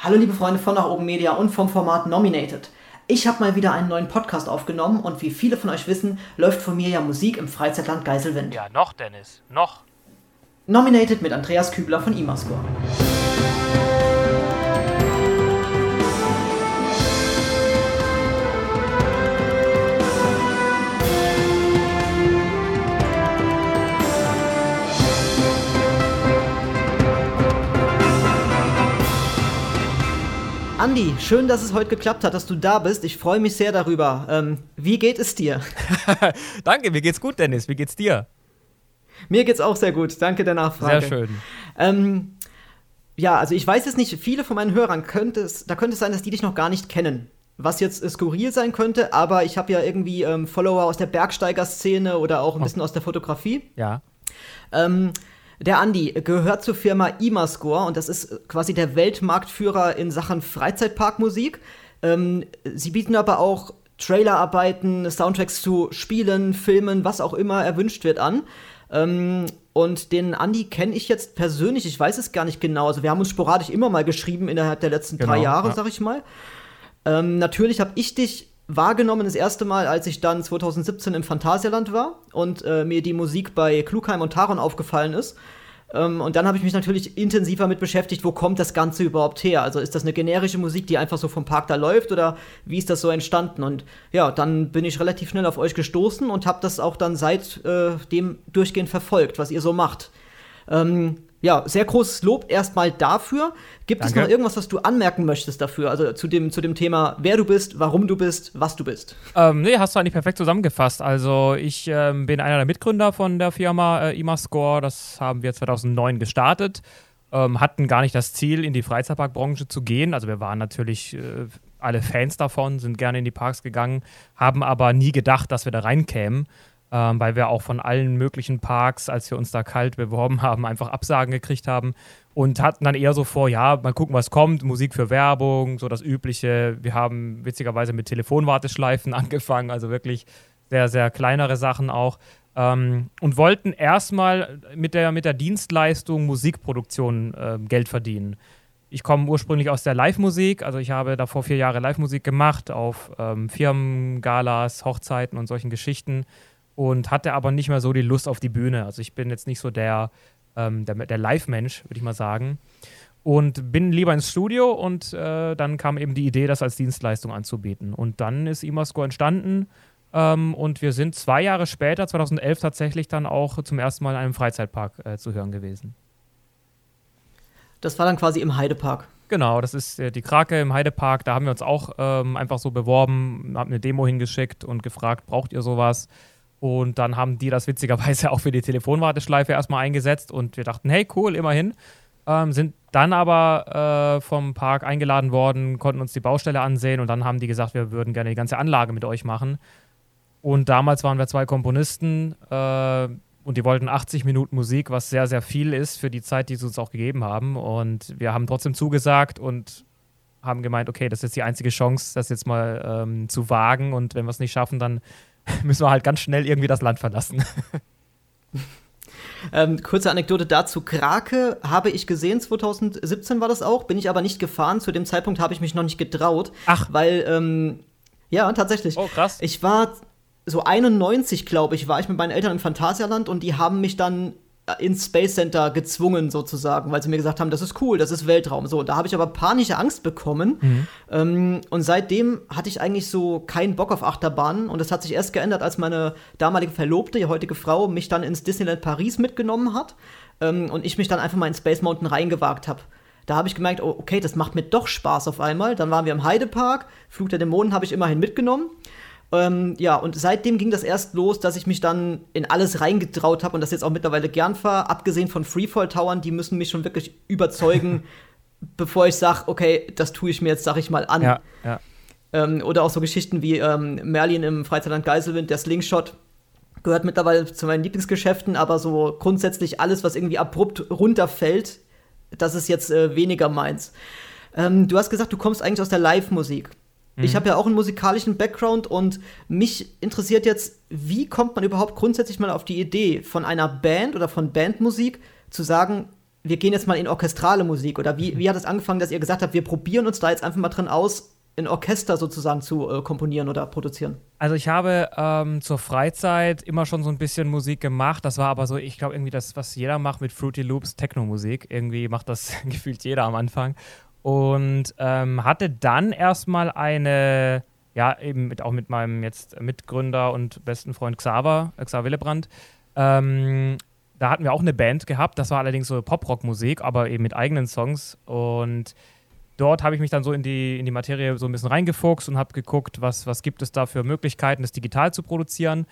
Hallo liebe Freunde von Nach Oben Media und vom Format Nominated. Ich habe mal wieder einen neuen Podcast aufgenommen und wie viele von euch wissen, läuft von mir ja Musik im Freizeitland Geiselwind. Ja, noch, Dennis, noch. Nominated mit Andreas Kübler von Imascore. Andi, schön, dass es heute geklappt hat, dass du da bist. Ich freue mich sehr darüber. Ähm, wie geht es dir? Danke, mir geht's gut, Dennis. Wie geht's dir? Mir geht's auch sehr gut. Danke der Nachfrage. Sehr schön. Ähm, ja, also ich weiß es nicht, viele von meinen Hörern könnte es, da könnte es sein, dass die dich noch gar nicht kennen. Was jetzt äh, skurril sein könnte, aber ich habe ja irgendwie ähm, Follower aus der Bergsteiger-Szene oder auch ein oh. bisschen aus der Fotografie. Ja. Ähm, der Andi gehört zur Firma Imascore und das ist quasi der Weltmarktführer in Sachen Freizeitparkmusik. Ähm, sie bieten aber auch Trailerarbeiten, Soundtracks zu Spielen, Filmen, was auch immer erwünscht wird an. Ähm, und den Andi kenne ich jetzt persönlich, ich weiß es gar nicht genau. Also wir haben uns sporadisch immer mal geschrieben innerhalb der letzten genau, drei Jahre, ja. sag ich mal. Ähm, natürlich habe ich dich wahrgenommen das erste Mal, als ich dann 2017 im Phantasialand war und äh, mir die Musik bei Klugheim und Taron aufgefallen ist. Ähm, und dann habe ich mich natürlich intensiver mit beschäftigt, wo kommt das Ganze überhaupt her? Also ist das eine generische Musik, die einfach so vom Park da läuft oder wie ist das so entstanden? Und ja, dann bin ich relativ schnell auf euch gestoßen und habe das auch dann seitdem äh, durchgehend verfolgt, was ihr so macht. Ähm, ja, sehr großes Lob erstmal dafür. Gibt Danke. es noch irgendwas, was du anmerken möchtest dafür? Also zu dem, zu dem Thema, wer du bist, warum du bist, was du bist? Ähm, nee, hast du eigentlich perfekt zusammengefasst. Also ich ähm, bin einer der Mitgründer von der Firma äh, IMAScore. Das haben wir 2009 gestartet. Ähm, hatten gar nicht das Ziel, in die Freizeitparkbranche zu gehen. Also wir waren natürlich äh, alle Fans davon, sind gerne in die Parks gegangen, haben aber nie gedacht, dass wir da reinkämen ähm, weil wir auch von allen möglichen Parks, als wir uns da kalt beworben haben, einfach Absagen gekriegt haben und hatten dann eher so vor, ja, mal gucken, was kommt, Musik für Werbung, so das Übliche. Wir haben witzigerweise mit Telefonwarteschleifen angefangen, also wirklich sehr, sehr kleinere Sachen auch. Ähm, und wollten erstmal mit der, mit der Dienstleistung Musikproduktion äh, Geld verdienen. Ich komme ursprünglich aus der Live-Musik, also ich habe davor vier Jahre Live-Musik gemacht auf ähm, Firmen, Galas, Hochzeiten und solchen Geschichten und hatte aber nicht mehr so die Lust auf die Bühne. Also ich bin jetzt nicht so der, ähm, der, der Live-Mensch, würde ich mal sagen. Und bin lieber ins Studio und äh, dann kam eben die Idee, das als Dienstleistung anzubieten. Und dann ist Imascore entstanden ähm, und wir sind zwei Jahre später, 2011, tatsächlich dann auch zum ersten Mal in einem Freizeitpark äh, zu hören gewesen. Das war dann quasi im Heidepark. Genau, das ist äh, die Krake im Heidepark. Da haben wir uns auch ähm, einfach so beworben, haben eine Demo hingeschickt und gefragt, braucht ihr sowas? Und dann haben die das witzigerweise auch für die Telefonwarteschleife erstmal eingesetzt und wir dachten, hey, cool, immerhin. Ähm, sind dann aber äh, vom Park eingeladen worden, konnten uns die Baustelle ansehen und dann haben die gesagt, wir würden gerne die ganze Anlage mit euch machen. Und damals waren wir zwei Komponisten äh, und die wollten 80 Minuten Musik, was sehr, sehr viel ist für die Zeit, die sie uns auch gegeben haben. Und wir haben trotzdem zugesagt und haben gemeint, okay, das ist jetzt die einzige Chance, das jetzt mal ähm, zu wagen und wenn wir es nicht schaffen, dann müssen wir halt ganz schnell irgendwie das Land verlassen. Ähm, kurze Anekdote dazu. Krake habe ich gesehen, 2017 war das auch, bin ich aber nicht gefahren. Zu dem Zeitpunkt habe ich mich noch nicht getraut. Ach. Weil, ähm, ja, tatsächlich. Oh, krass. Ich war so 91, glaube ich, war ich mit meinen Eltern im Phantasialand und die haben mich dann ins Space Center gezwungen sozusagen, weil sie mir gesagt haben, das ist cool, das ist Weltraum. So, da habe ich aber panische Angst bekommen. Mhm. Ähm, und seitdem hatte ich eigentlich so keinen Bock auf Achterbahnen. Und das hat sich erst geändert, als meine damalige Verlobte, die heutige Frau, mich dann ins Disneyland Paris mitgenommen hat. Ähm, und ich mich dann einfach mal in Space Mountain reingewagt habe. Da habe ich gemerkt, oh, okay, das macht mir doch Spaß auf einmal. Dann waren wir im Heidepark. Flug der Dämonen habe ich immerhin mitgenommen. Ähm, ja, und seitdem ging das erst los, dass ich mich dann in alles reingetraut habe und das jetzt auch mittlerweile gern fahre. Abgesehen von Freefall-Towern, die müssen mich schon wirklich überzeugen, bevor ich sage, okay, das tue ich mir jetzt, sag ich mal, an. Ja, ja. Ähm, oder auch so Geschichten wie ähm, Merlin im Freizeitland Geiselwind, der Slingshot. Gehört mittlerweile zu meinen Lieblingsgeschäften, aber so grundsätzlich alles, was irgendwie abrupt runterfällt, das ist jetzt äh, weniger meins. Ähm, du hast gesagt, du kommst eigentlich aus der Live-Musik. Ich mhm. habe ja auch einen musikalischen Background und mich interessiert jetzt, wie kommt man überhaupt grundsätzlich mal auf die Idee von einer Band oder von Bandmusik zu sagen, wir gehen jetzt mal in orchestrale Musik? Oder wie, wie hat es angefangen, dass ihr gesagt habt, wir probieren uns da jetzt einfach mal drin aus, in Orchester sozusagen zu äh, komponieren oder produzieren? Also ich habe ähm, zur Freizeit immer schon so ein bisschen Musik gemacht. Das war aber so, ich glaube irgendwie das, was jeder macht mit Fruity Loops, Techno-Musik. Irgendwie macht das gefühlt jeder am Anfang. Und ähm, hatte dann erstmal eine, ja, eben mit, auch mit meinem jetzt Mitgründer und besten Freund Xaver, äh, Xaver Willebrand, ähm, da hatten wir auch eine Band gehabt. Das war allerdings so Pop-Rock-Musik, aber eben mit eigenen Songs. Und dort habe ich mich dann so in die, in die Materie so ein bisschen reingefuchst und habe geguckt, was, was gibt es da für Möglichkeiten, das digital zu produzieren.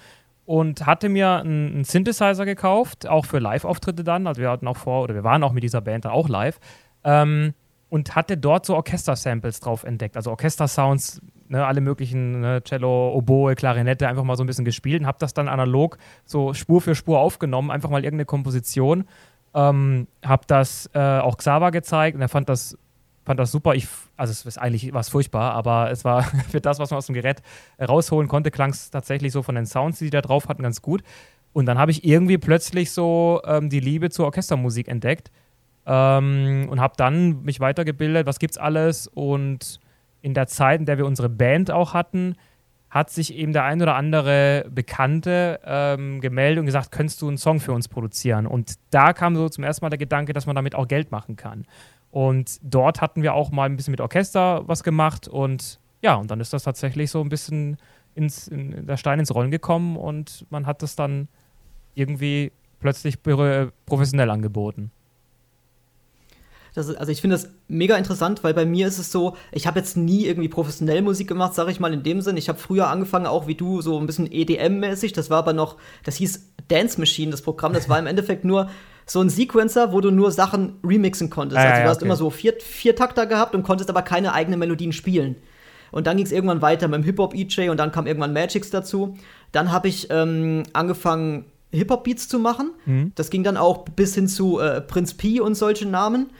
Und hatte mir einen Synthesizer gekauft, auch für Live-Auftritte dann. Also wir hatten auch vor, oder wir waren auch mit dieser Band dann auch live. Ähm, und hatte dort so Orchester-Samples drauf entdeckt. Also Orchester-Sounds, ne, alle möglichen, ne, Cello, Oboe, Klarinette, einfach mal so ein bisschen gespielt und habe das dann analog so Spur für Spur aufgenommen, einfach mal irgendeine Komposition. Ähm, habe das äh, auch Xaver gezeigt und er fand das fand das super. Ich, also es ist eigentlich was furchtbar, aber es war für das, was man aus dem Gerät rausholen konnte, klang es tatsächlich so von den Sounds, die die da drauf hatten, ganz gut. Und dann habe ich irgendwie plötzlich so ähm, die Liebe zur Orchestermusik entdeckt ähm, und habe dann mich weitergebildet, was gibt's alles und in der Zeit, in der wir unsere Band auch hatten, hat sich eben der ein oder andere Bekannte ähm, gemeldet und gesagt, könntest du einen Song für uns produzieren? Und da kam so zum ersten Mal der Gedanke, dass man damit auch Geld machen kann. Und dort hatten wir auch mal ein bisschen mit Orchester was gemacht und ja, und dann ist das tatsächlich so ein bisschen ins, in der Stein ins Rollen gekommen und man hat das dann irgendwie plötzlich professionell angeboten. Ist, also ich finde das mega interessant, weil bei mir ist es so, ich habe jetzt nie irgendwie professionell Musik gemacht, sage ich mal in dem Sinn. Ich habe früher angefangen, auch wie du, so ein bisschen EDM-mäßig. Das war aber noch, das hieß Dance Machine, das Programm. Das war im Endeffekt nur so ein Sequencer, wo du nur Sachen remixen konntest. Ah, also du hast okay. immer so vier, vier Takter gehabt und konntest aber keine eigenen Melodien spielen. Und dann ging es irgendwann weiter mit dem Hip-Hop-EJ und dann kam irgendwann Magix dazu. Dann habe ich ähm, angefangen, Hip-Hop-Beats zu machen. Mhm. Das ging dann auch bis hin zu äh, Prinz P und solche Namen.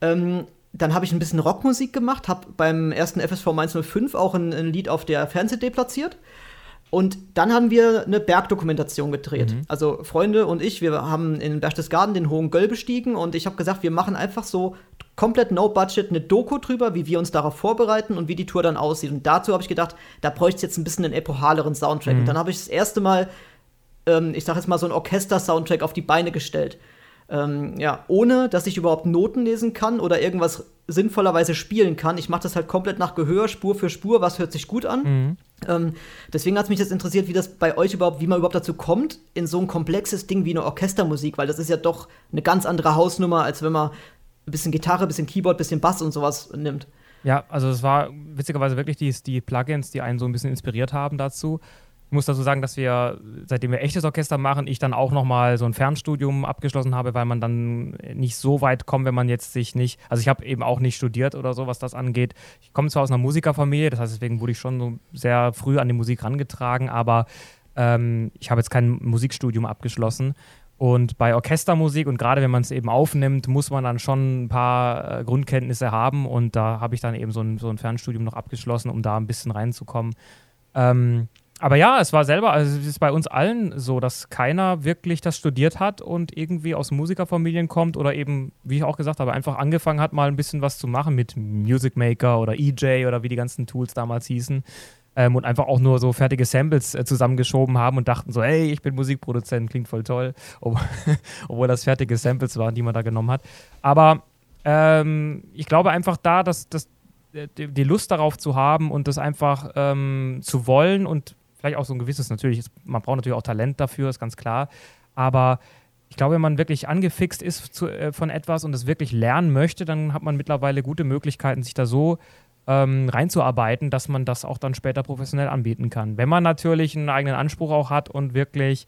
Ähm, dann habe ich ein bisschen Rockmusik gemacht, habe beim ersten FSV 105 auch ein, ein Lied auf der Fernseh-D platziert. Und dann haben wir eine Bergdokumentation gedreht. Mhm. Also Freunde und ich, wir haben in Berchtesgaden den Hohen Göll bestiegen und ich habe gesagt, wir machen einfach so komplett no budget eine Doku drüber, wie wir uns darauf vorbereiten und wie die Tour dann aussieht. Und dazu habe ich gedacht, da bräuchte es jetzt ein bisschen einen epohaleren Soundtrack. Mhm. Und dann habe ich das erste Mal, ähm, ich sage jetzt mal so einen Orchester-Soundtrack auf die Beine gestellt ähm, ja, ohne dass ich überhaupt Noten lesen kann oder irgendwas sinnvollerweise spielen kann. Ich mache das halt komplett nach Gehör, Spur für Spur, was hört sich gut an. Mhm. Ähm, deswegen hat es mich jetzt interessiert, wie das bei euch überhaupt, wie man überhaupt dazu kommt, in so ein komplexes Ding wie eine Orchestermusik, weil das ist ja doch eine ganz andere Hausnummer, als wenn man ein bisschen Gitarre, ein bisschen Keyboard, ein bisschen Bass und sowas nimmt. Ja, also es war witzigerweise wirklich die, die Plugins, die einen so ein bisschen inspiriert haben dazu. Ich muss dazu sagen, dass wir, seitdem wir echtes Orchester machen, ich dann auch nochmal so ein Fernstudium abgeschlossen habe, weil man dann nicht so weit kommt, wenn man jetzt sich nicht, also ich habe eben auch nicht studiert oder so, was das angeht. Ich komme zwar aus einer Musikerfamilie, das heißt, deswegen wurde ich schon so sehr früh an die Musik rangetragen, aber ähm, ich habe jetzt kein Musikstudium abgeschlossen. Und bei Orchestermusik und gerade wenn man es eben aufnimmt, muss man dann schon ein paar äh, Grundkenntnisse haben. Und da habe ich dann eben so ein, so ein Fernstudium noch abgeschlossen, um da ein bisschen reinzukommen. Ähm, aber ja, es war selber, also es ist bei uns allen so, dass keiner wirklich das studiert hat und irgendwie aus Musikerfamilien kommt oder eben, wie ich auch gesagt habe, einfach angefangen hat, mal ein bisschen was zu machen mit Music Maker oder EJ oder wie die ganzen Tools damals hießen. Ähm, und einfach auch nur so fertige Samples äh, zusammengeschoben haben und dachten so, hey, ich bin Musikproduzent, klingt voll toll, obwohl, obwohl das fertige Samples waren, die man da genommen hat. Aber ähm, ich glaube einfach da, dass, dass die, die Lust darauf zu haben und das einfach ähm, zu wollen und vielleicht auch so ein gewisses, natürlich, man braucht natürlich auch Talent dafür, ist ganz klar. Aber ich glaube, wenn man wirklich angefixt ist zu, äh, von etwas und es wirklich lernen möchte, dann hat man mittlerweile gute Möglichkeiten, sich da so ähm, reinzuarbeiten, dass man das auch dann später professionell anbieten kann. Wenn man natürlich einen eigenen Anspruch auch hat und wirklich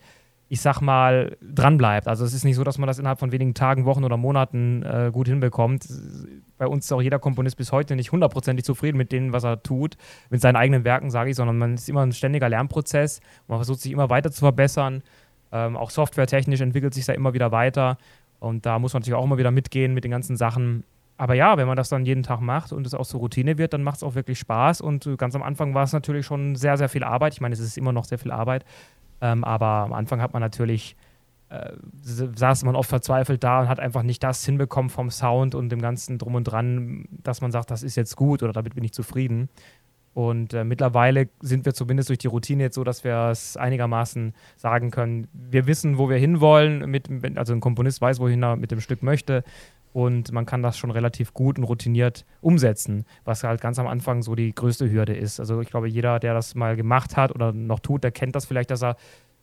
ich sag mal, dranbleibt. Also es ist nicht so, dass man das innerhalb von wenigen Tagen, Wochen oder Monaten äh, gut hinbekommt. Bei uns ist auch jeder Komponist bis heute nicht hundertprozentig zufrieden mit dem, was er tut, mit seinen eigenen Werken, sage ich, sondern man ist immer ein ständiger Lernprozess. Man versucht sich immer weiter zu verbessern. Ähm, auch softwaretechnisch entwickelt sich da immer wieder weiter. Und da muss man natürlich auch immer wieder mitgehen mit den ganzen Sachen. Aber ja, wenn man das dann jeden Tag macht und es auch zur Routine wird, dann macht es auch wirklich Spaß. Und ganz am Anfang war es natürlich schon sehr, sehr viel Arbeit. Ich meine, es ist immer noch sehr viel Arbeit. Ähm, aber am Anfang hat man natürlich äh, saß man oft verzweifelt da und hat einfach nicht das hinbekommen vom Sound und dem ganzen Drum und Dran, dass man sagt, das ist jetzt gut oder damit bin ich zufrieden. Und äh, mittlerweile sind wir zumindest durch die Routine jetzt so, dass wir es einigermaßen sagen können. Wir wissen, wo wir hinwollen. Mit, also ein Komponist weiß, wohin er mit dem Stück möchte. Und man kann das schon relativ gut und routiniert umsetzen, was halt ganz am Anfang so die größte Hürde ist. Also ich glaube, jeder, der das mal gemacht hat oder noch tut, der kennt das vielleicht, dass er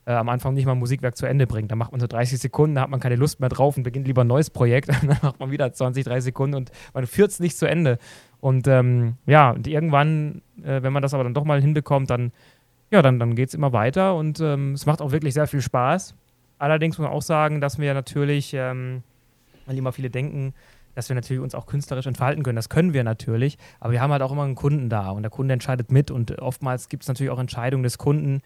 äh, am Anfang nicht mal ein Musikwerk zu Ende bringt. Da macht man so 30 Sekunden, da hat man keine Lust mehr drauf und beginnt lieber ein neues Projekt. dann macht man wieder 20, 30 Sekunden und man führt es nicht zu Ende. Und ähm, ja, und irgendwann, äh, wenn man das aber dann doch mal hinbekommt, dann, ja, dann, dann geht es immer weiter und ähm, es macht auch wirklich sehr viel Spaß. Allerdings muss man auch sagen, dass wir natürlich, ähm, weil immer viele denken, dass wir natürlich uns auch künstlerisch entfalten können. Das können wir natürlich, aber wir haben halt auch immer einen Kunden da und der Kunde entscheidet mit und oftmals gibt es natürlich auch Entscheidungen des Kunden,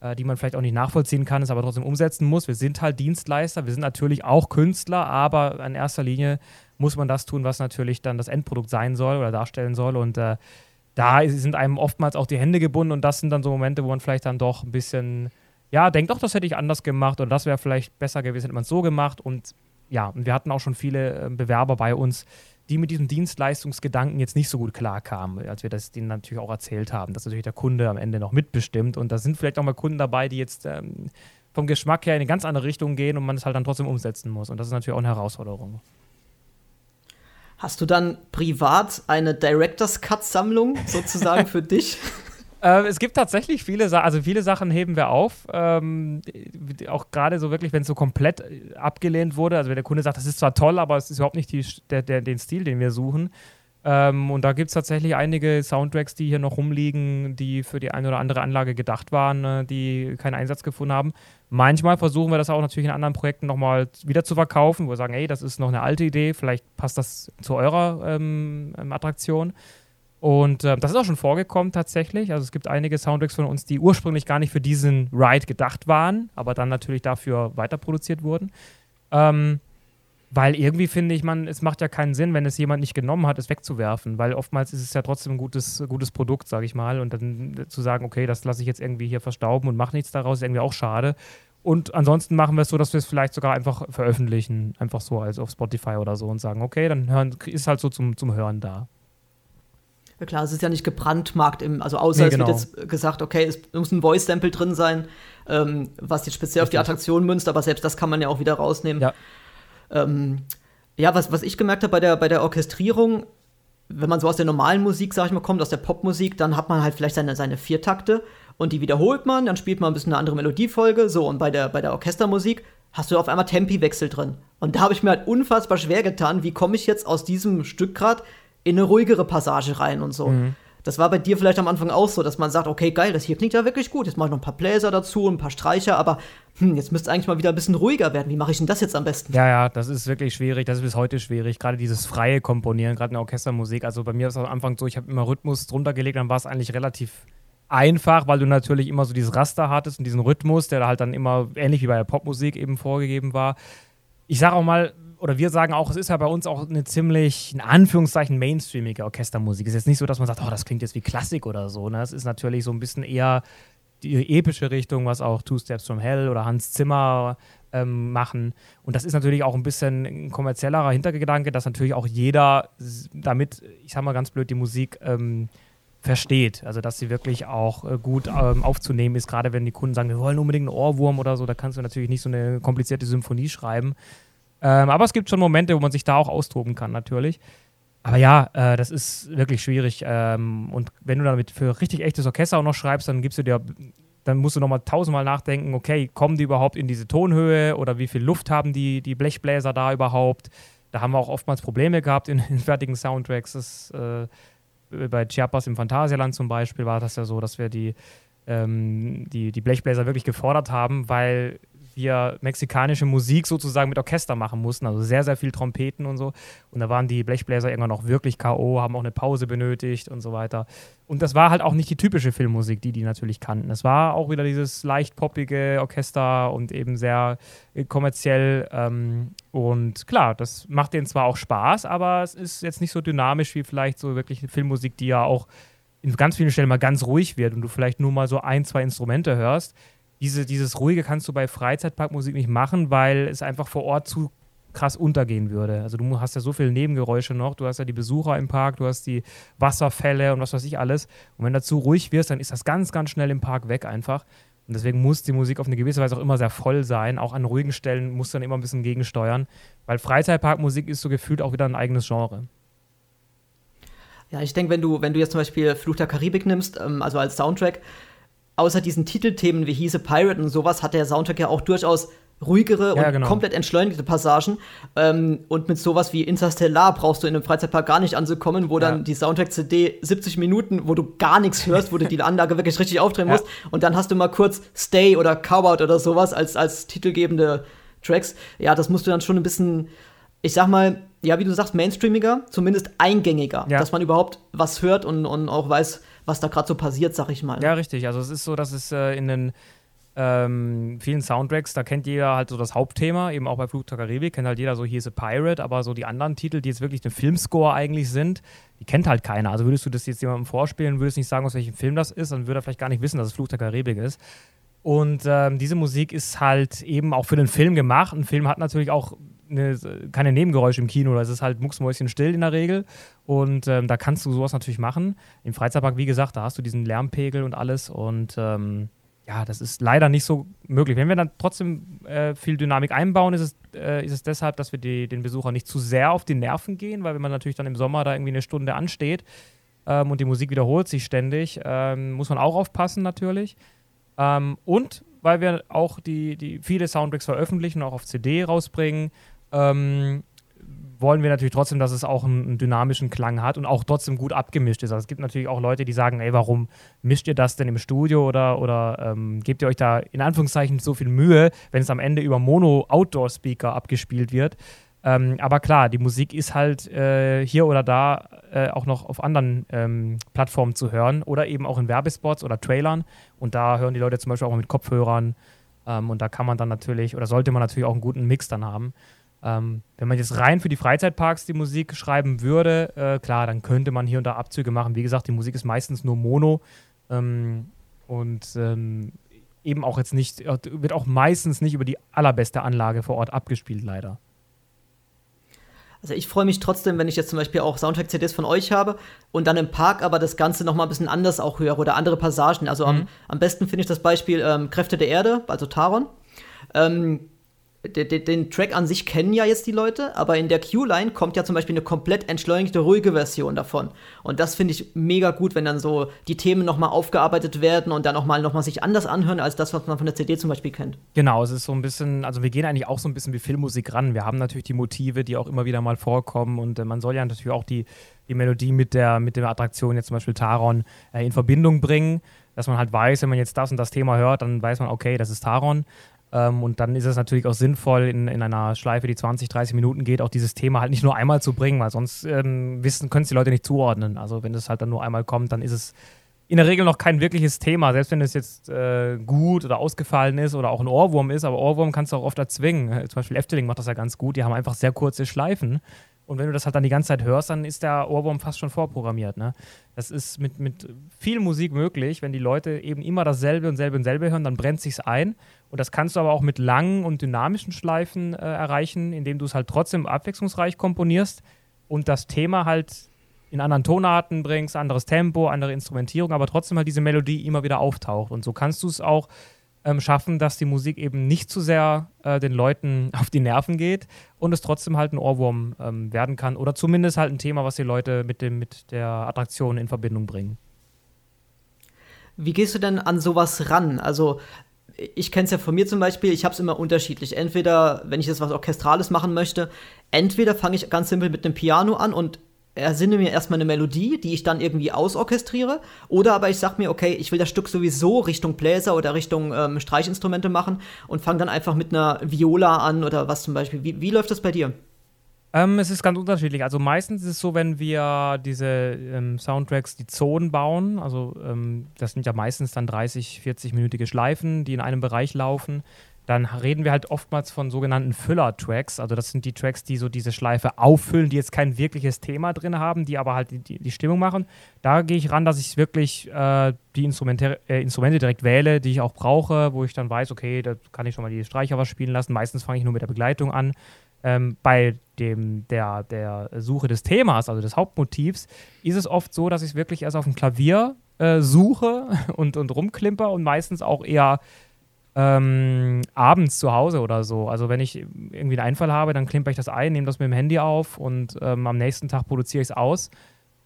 äh, die man vielleicht auch nicht nachvollziehen kann, es aber trotzdem umsetzen muss. Wir sind halt Dienstleister, wir sind natürlich auch Künstler, aber in erster Linie muss man das tun, was natürlich dann das Endprodukt sein soll oder darstellen soll. Und äh, da sind einem oftmals auch die Hände gebunden und das sind dann so Momente, wo man vielleicht dann doch ein bisschen, ja, denkt, doch, das hätte ich anders gemacht oder das wäre vielleicht besser gewesen, hätte man es so gemacht. Und ja, und wir hatten auch schon viele äh, Bewerber bei uns, die mit diesem Dienstleistungsgedanken jetzt nicht so gut klarkamen, als wir das denen natürlich auch erzählt haben, dass natürlich der Kunde am Ende noch mitbestimmt. Und da sind vielleicht auch mal Kunden dabei, die jetzt ähm, vom Geschmack her in eine ganz andere Richtung gehen und man es halt dann trotzdem umsetzen muss. Und das ist natürlich auch eine Herausforderung. Hast du dann privat eine Director's Cut-Sammlung sozusagen für dich? Äh, es gibt tatsächlich viele Sachen, also viele Sachen heben wir auf. Ähm, auch gerade so wirklich, wenn es so komplett äh, abgelehnt wurde. Also wenn der Kunde sagt, das ist zwar toll, aber es ist überhaupt nicht die, der, der, den Stil, den wir suchen. Ähm, und da gibt es tatsächlich einige Soundtracks, die hier noch rumliegen, die für die eine oder andere Anlage gedacht waren, äh, die keinen Einsatz gefunden haben. Manchmal versuchen wir das auch natürlich in anderen Projekten nochmal wieder zu verkaufen, wo wir sagen, ey, das ist noch eine alte Idee, vielleicht passt das zu eurer ähm Attraktion. Und äh, das ist auch schon vorgekommen tatsächlich. Also es gibt einige Soundtracks von uns, die ursprünglich gar nicht für diesen Ride gedacht waren, aber dann natürlich dafür weiterproduziert wurden. Ähm, weil irgendwie finde ich, man, es macht ja keinen Sinn, wenn es jemand nicht genommen hat, es wegzuwerfen, weil oftmals ist es ja trotzdem ein gutes, gutes Produkt, sage ich mal. Und dann zu sagen, okay, das lasse ich jetzt irgendwie hier verstauben und mache nichts daraus, ist irgendwie auch schade. Und ansonsten machen wir es so, dass wir es vielleicht sogar einfach veröffentlichen, einfach so als auf Spotify oder so und sagen, okay, dann hören, ist halt so zum, zum Hören da. Ja klar, es ist ja nicht gebrandmarkt, im, also außer nee, genau. es wird genau. jetzt gesagt, okay, es muss ein Voice-Sample drin sein, ähm, was jetzt speziell Richtig. auf die Attraktion münzt, aber selbst das kann man ja auch wieder rausnehmen. Ja, ähm, ja was, was ich gemerkt habe bei der, bei der Orchestrierung, wenn man so aus der normalen Musik, sag ich mal, kommt, aus der Popmusik, dann hat man halt vielleicht seine, seine Viertakte und die wiederholt man, dann spielt man ein bisschen eine andere Melodiefolge, so, und bei der, bei der Orchestermusik hast du auf einmal Tempiwechsel drin. Und da habe ich mir halt unfassbar schwer getan, wie komme ich jetzt aus diesem Stück gerade in eine ruhigere Passage rein und so. Mhm. Das war bei dir vielleicht am Anfang auch so, dass man sagt, okay, geil, das hier klingt ja wirklich gut. Jetzt mache ich noch ein paar Bläser dazu, ein paar Streicher, aber hm, jetzt müsste es eigentlich mal wieder ein bisschen ruhiger werden. Wie mache ich denn das jetzt am besten? Ja, ja, das ist wirklich schwierig. Das ist bis heute schwierig. Gerade dieses freie Komponieren, gerade in der Orchestermusik. Also bei mir ist es am Anfang so, ich habe immer Rhythmus drunter gelegt, dann war es eigentlich relativ einfach, weil du natürlich immer so dieses Raster hattest und diesen Rhythmus, der halt dann immer ähnlich wie bei der Popmusik eben vorgegeben war. Ich sage auch mal, oder wir sagen auch, es ist ja bei uns auch eine ziemlich, in Anführungszeichen, mainstreamige Orchestermusik. Es ist jetzt nicht so, dass man sagt, oh, das klingt jetzt wie Klassik oder so. Ne? Es ist natürlich so ein bisschen eher die epische Richtung, was auch Two Steps from Hell oder Hans Zimmer ähm, machen. Und das ist natürlich auch ein bisschen ein kommerziellerer Hintergedanke, dass natürlich auch jeder damit, ich sag mal ganz blöd, die Musik ähm, versteht. Also, dass sie wirklich auch äh, gut ähm, aufzunehmen ist, gerade wenn die Kunden sagen, wir wollen unbedingt einen Ohrwurm oder so, da kannst du natürlich nicht so eine komplizierte Symphonie schreiben. Ähm, aber es gibt schon Momente, wo man sich da auch austoben kann, natürlich. Aber ja, äh, das ist wirklich schwierig. Ähm, und wenn du damit für richtig echtes Orchester auch noch schreibst, dann gibst du dir, dann musst du nochmal tausendmal nachdenken, okay, kommen die überhaupt in diese Tonhöhe oder wie viel Luft haben die, die Blechbläser da überhaupt? Da haben wir auch oftmals Probleme gehabt in, in fertigen Soundtracks. Das, äh, bei Chiapas im Phantasialand zum Beispiel war das ja so, dass wir die, ähm, die, die Blechbläser wirklich gefordert haben, weil wir mexikanische Musik sozusagen mit Orchester machen mussten, also sehr, sehr viel Trompeten und so. Und da waren die Blechbläser irgendwann auch wirklich K.O., haben auch eine Pause benötigt und so weiter. Und das war halt auch nicht die typische Filmmusik, die die natürlich kannten. Es war auch wieder dieses leicht poppige Orchester und eben sehr äh, kommerziell. Ähm, und klar, das macht denen zwar auch Spaß, aber es ist jetzt nicht so dynamisch wie vielleicht so wirklich eine Filmmusik, die ja auch in ganz vielen Stellen mal ganz ruhig wird und du vielleicht nur mal so ein, zwei Instrumente hörst diese, dieses Ruhige kannst du bei Freizeitparkmusik nicht machen, weil es einfach vor Ort zu krass untergehen würde. Also du hast ja so viele Nebengeräusche noch, du hast ja die Besucher im Park, du hast die Wasserfälle und was weiß ich alles. Und wenn du zu ruhig wirst, dann ist das ganz, ganz schnell im Park weg einfach. Und deswegen muss die Musik auf eine gewisse Weise auch immer sehr voll sein. Auch an ruhigen Stellen muss dann immer ein bisschen gegensteuern, weil Freizeitparkmusik ist so gefühlt auch wieder ein eigenes Genre. Ja, ich denke, wenn du, wenn du jetzt zum Beispiel Fluch der Karibik nimmst, ähm, also als Soundtrack, außer diesen Titelthemen wie Hieße Pirate und sowas, hat der Soundtrack ja auch durchaus ruhigere ja, und genau. komplett entschleunigte Passagen. Ähm, und mit sowas wie Interstellar brauchst du in einem Freizeitpark gar nicht anzukommen, wo ja. dann die Soundtrack-CD 70 Minuten, wo du gar nichts hörst, wo du die Anlage wirklich richtig aufdrehen ja. musst. Und dann hast du mal kurz Stay oder Cowbout oder sowas als, als titelgebende Tracks. Ja, das musst du dann schon ein bisschen, ich sag mal, ja, wie du sagst, mainstreamiger, zumindest eingängiger, dass man überhaupt was hört und, und auch weiß, was da gerade so passiert, sag ich mal. Ja, richtig. Also es ist so, dass es äh, in den ähm, vielen Soundtracks, da kennt jeder halt so das Hauptthema, eben auch bei Flug der Karibik, kennt halt jeder so hier ist a Pirate, aber so die anderen Titel, die jetzt wirklich ein Filmscore eigentlich sind, die kennt halt keiner. Also würdest du das jetzt jemandem vorspielen, würdest nicht sagen, aus welchem Film das ist, dann würde er vielleicht gar nicht wissen, dass es Flug der Karibik ist. Und ähm, diese Musik ist halt eben auch für den Film gemacht. Ein Film hat natürlich auch eine, keine Nebengeräusche im Kino. Es ist halt mucksmäuschen still in der Regel. Und ähm, da kannst du sowas natürlich machen. Im Freizeitpark, wie gesagt, da hast du diesen Lärmpegel und alles. Und ähm, ja, das ist leider nicht so möglich. Wenn wir dann trotzdem äh, viel Dynamik einbauen, ist es, äh, ist es deshalb, dass wir die, den Besucher nicht zu sehr auf die Nerven gehen, weil wenn man natürlich dann im Sommer da irgendwie eine Stunde ansteht ähm, und die Musik wiederholt sich ständig, ähm, muss man auch aufpassen natürlich. Ähm, und weil wir auch die, die viele Soundtracks veröffentlichen und auch auf CD rausbringen, ähm, wollen wir natürlich trotzdem, dass es auch einen, dynamischen Klang hat und auch trotzdem gut abgemischt ist. Also es gibt natürlich auch Leute, die sagen, ey, warum mischt ihr das denn im Studio oder, oder ähm, gebt ihr euch da in Anführungszeichen so viel Mühe, wenn es am Ende über Mono-Outdoor-Speaker abgespielt wird. Ähm, aber klar, die Musik ist halt äh, hier oder da äh, auch noch auf anderen ähm, Plattformen zu hören oder eben auch in Werbespots oder Trailern. Und da hören die Leute zum Beispiel auch mit Kopfhörern. Ähm, und da kann man dann natürlich oder sollte man natürlich auch einen guten Mix dann haben. Ähm, wenn man jetzt rein für die Freizeitparks die Musik schreiben würde, äh, klar, dann könnte man hier und da Abzüge machen. Wie gesagt, die Musik ist meistens nur Mono ähm, und ähm, eben auch jetzt nicht, äh, wird auch meistens nicht über die allerbeste Anlage vor Ort abgespielt, leider. Also ich freue mich trotzdem, wenn ich jetzt zum Beispiel auch Soundtrack-CDs von euch habe und dann im Park aber das Ganze noch mal ein bisschen anders auch höre oder andere Passagen. Also mhm. am, am besten finde ich das Beispiel ähm, Kräfte der Erde, also Taron. Ähm, den, den, Track an sich kennen ja jetzt die Leute, aber in der Q-Line kommt ja zum Beispiel eine komplett entschleunigte, ruhige Version davon. Und das finde ich mega gut, wenn dann so die Themen nochmal aufgearbeitet werden und dann auch mal nochmal sich anders anhören, als das, was man von der CD zum Beispiel kennt. Genau, es ist so ein bisschen, also wir gehen eigentlich auch so ein bisschen wie Filmmusik ran. Wir haben natürlich die Motive, die auch immer wieder mal vorkommen und äh, man soll ja natürlich auch die, die Melodie mit der, mit der Attraktion, jetzt zum Beispiel Taron, äh, in Verbindung bringen dass man halt weiß, wenn man jetzt das und das Thema hört, dann weiß man, okay, das ist Taron. Ähm, und dann ist es natürlich auch sinnvoll, in, in einer Schleife, die 20, 30 Minuten geht, auch dieses Thema halt nicht nur einmal zu bringen, weil sonst ähm, wissen, können es die Leute nicht zuordnen. Also wenn es halt dann nur einmal kommt, dann ist es in der Regel noch kein wirkliches Thema, selbst wenn es jetzt äh, gut oder ausgefallen ist oder auch ein Ohrwurm ist, aber Ohrwurm kannst du auch oft erzwingen. Zum Beispiel Efteling macht das ja ganz gut, die haben einfach sehr kurze Schleifen und wenn du das halt dann die ganze Zeit hörst, dann ist der Ohrwurm fast schon vorprogrammiert. Ne? Das ist mit, mit viel Musik möglich. Wenn die Leute eben immer dasselbe und selbe und selbe hören, dann brennt sich's ein. Und das kannst du aber auch mit langen und dynamischen Schleifen äh, erreichen, indem du es halt trotzdem abwechslungsreich komponierst und das Thema halt in anderen Tonarten bringst, anderes Tempo, andere Instrumentierung, aber trotzdem halt diese Melodie immer wieder auftaucht. Und so kannst du es auch ähm, schaffen, dass die Musik eben nicht zu sehr äh, den Leuten auf die Nerven geht und es trotzdem halt ein Ohrwurm ähm, werden kann oder zumindest halt ein Thema, was die Leute mit, dem, mit der Attraktion in Verbindung bringen. Wie gehst du denn an sowas ran? Also ich kenne es ja von mir zum Beispiel, ich habe es immer unterschiedlich. Entweder, wenn ich jetzt was Orchestrales machen möchte, entweder fange ich ganz simpel mit einem Piano an und ersinne mir erstmal eine Melodie, die ich dann irgendwie ausorchestriere. Oder aber ich sag mir, okay, ich will das Stück sowieso Richtung Bläser oder Richtung ähm, Streichinstrumente machen und fange dann einfach mit einer Viola an oder was zum Beispiel. Wie, wie läuft das bei dir? Ähm, es ist ganz unterschiedlich. Also meistens ist es so, wenn wir diese ähm, Soundtracks, die Zonen bauen, also ähm, das sind ja meistens dann 30, 40-minütige Schleifen, die in einem Bereich laufen dann reden wir halt oftmals von sogenannten Füller-Tracks. Also das sind die Tracks, die so diese Schleife auffüllen, die jetzt kein wirkliches Thema drin haben, die aber halt die, die Stimmung machen. Da gehe ich ran, dass ich wirklich äh, die Instrumente, äh, Instrumente direkt wähle, die ich auch brauche, wo ich dann weiß, okay, da kann ich schon mal die Streicher was spielen lassen. Meistens fange ich nur mit der Begleitung an. Ähm, bei dem, der, der Suche des Themas, also des Hauptmotivs, ist es oft so, dass ich es wirklich erst auf dem Klavier äh, suche und, und rumklimper und meistens auch eher ähm, abends zu Hause oder so. Also wenn ich irgendwie einen Einfall habe, dann klimper ich das ein, nehme das mit dem Handy auf und ähm, am nächsten Tag produziere ich es aus,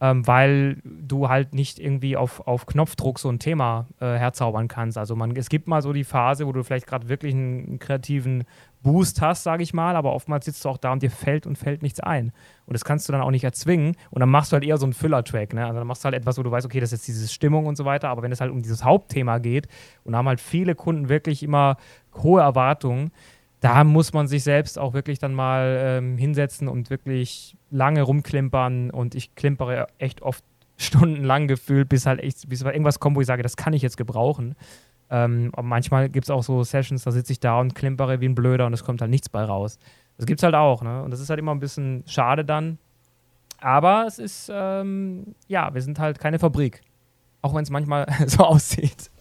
ähm, weil du halt nicht irgendwie auf, auf Knopfdruck so ein Thema äh, herzaubern kannst. Also man, es gibt mal so die Phase, wo du vielleicht gerade wirklich einen, kreativen Boost hast, sage ich mal, aber oftmals sitzt du auch da und dir fällt und fällt nichts ein. Und das kannst du dann auch nicht erzwingen. Und dann machst du halt eher so einen Füller-Track. Ne? Also dann machst du halt etwas, wo du weißt, okay, das ist jetzt diese Stimmung und so weiter. Aber wenn es halt um dieses Hauptthema geht und haben halt viele Kunden wirklich immer hohe Erwartungen, da muss man sich selbst auch wirklich dann mal ähm, hinsetzen und wirklich lange rumklimpern. Und ich klimpere echt oft stundenlang gefühlt, bis halt echt, bis irgendwas kommt, wo ich sage, das kann ich jetzt gebrauchen. Ähm, manchmal gibt es auch so Sessions, da sitze ich da und klimpere wie ein Blöder und es kommt halt nichts bei raus. Das gibt es halt auch, ne? Und das ist halt immer ein bisschen schade dann. Aber es ist, ähm, ja, wir sind halt keine Fabrik. Auch wenn es manchmal so aussieht.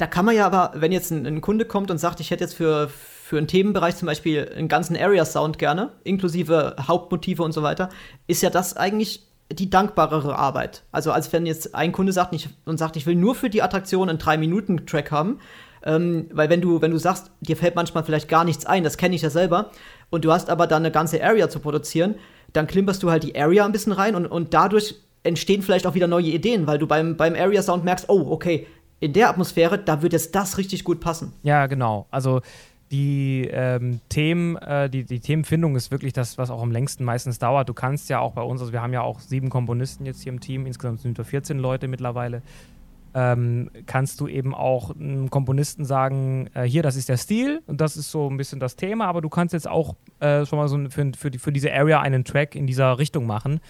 Da kann man ja aber, wenn jetzt ein, ein, Kunde kommt und sagt, ich hätte jetzt für, für einen Themenbereich zum Beispiel einen ganzen Area-Sound gerne, inklusive Hauptmotive und so weiter, ist ja das eigentlich die dankbarere Arbeit. Also als wenn jetzt ein Kunde sagt nicht, und sagt, ich will nur für die Attraktion einen 3-Minuten-Track haben, ähm, weil wenn du, wenn du sagst, dir fällt manchmal vielleicht gar nichts ein, das kenne ich ja selber, und du hast aber dann eine ganze Area zu produzieren, dann klimperst du halt die Area ein bisschen rein und, und dadurch entstehen vielleicht auch wieder neue Ideen, weil du beim, beim Area-Sound merkst, oh, okay, in der Atmosphäre, da wird jetzt das richtig gut passen. Ja, genau. Also die ähm, Themen, äh, die, die Themenfindung ist wirklich das, was auch am längsten meistens dauert. Du kannst ja auch bei uns, also wir haben ja auch sieben Komponisten jetzt hier im Team, insgesamt sind wir 14 Leute mittlerweile, ähm, kannst du eben auch einem Komponisten sagen, äh, hier, das ist der Stil und das ist so ein bisschen das Thema, aber du kannst jetzt auch äh, schon mal so für, für, die, für diese Area einen Track in dieser Richtung machen.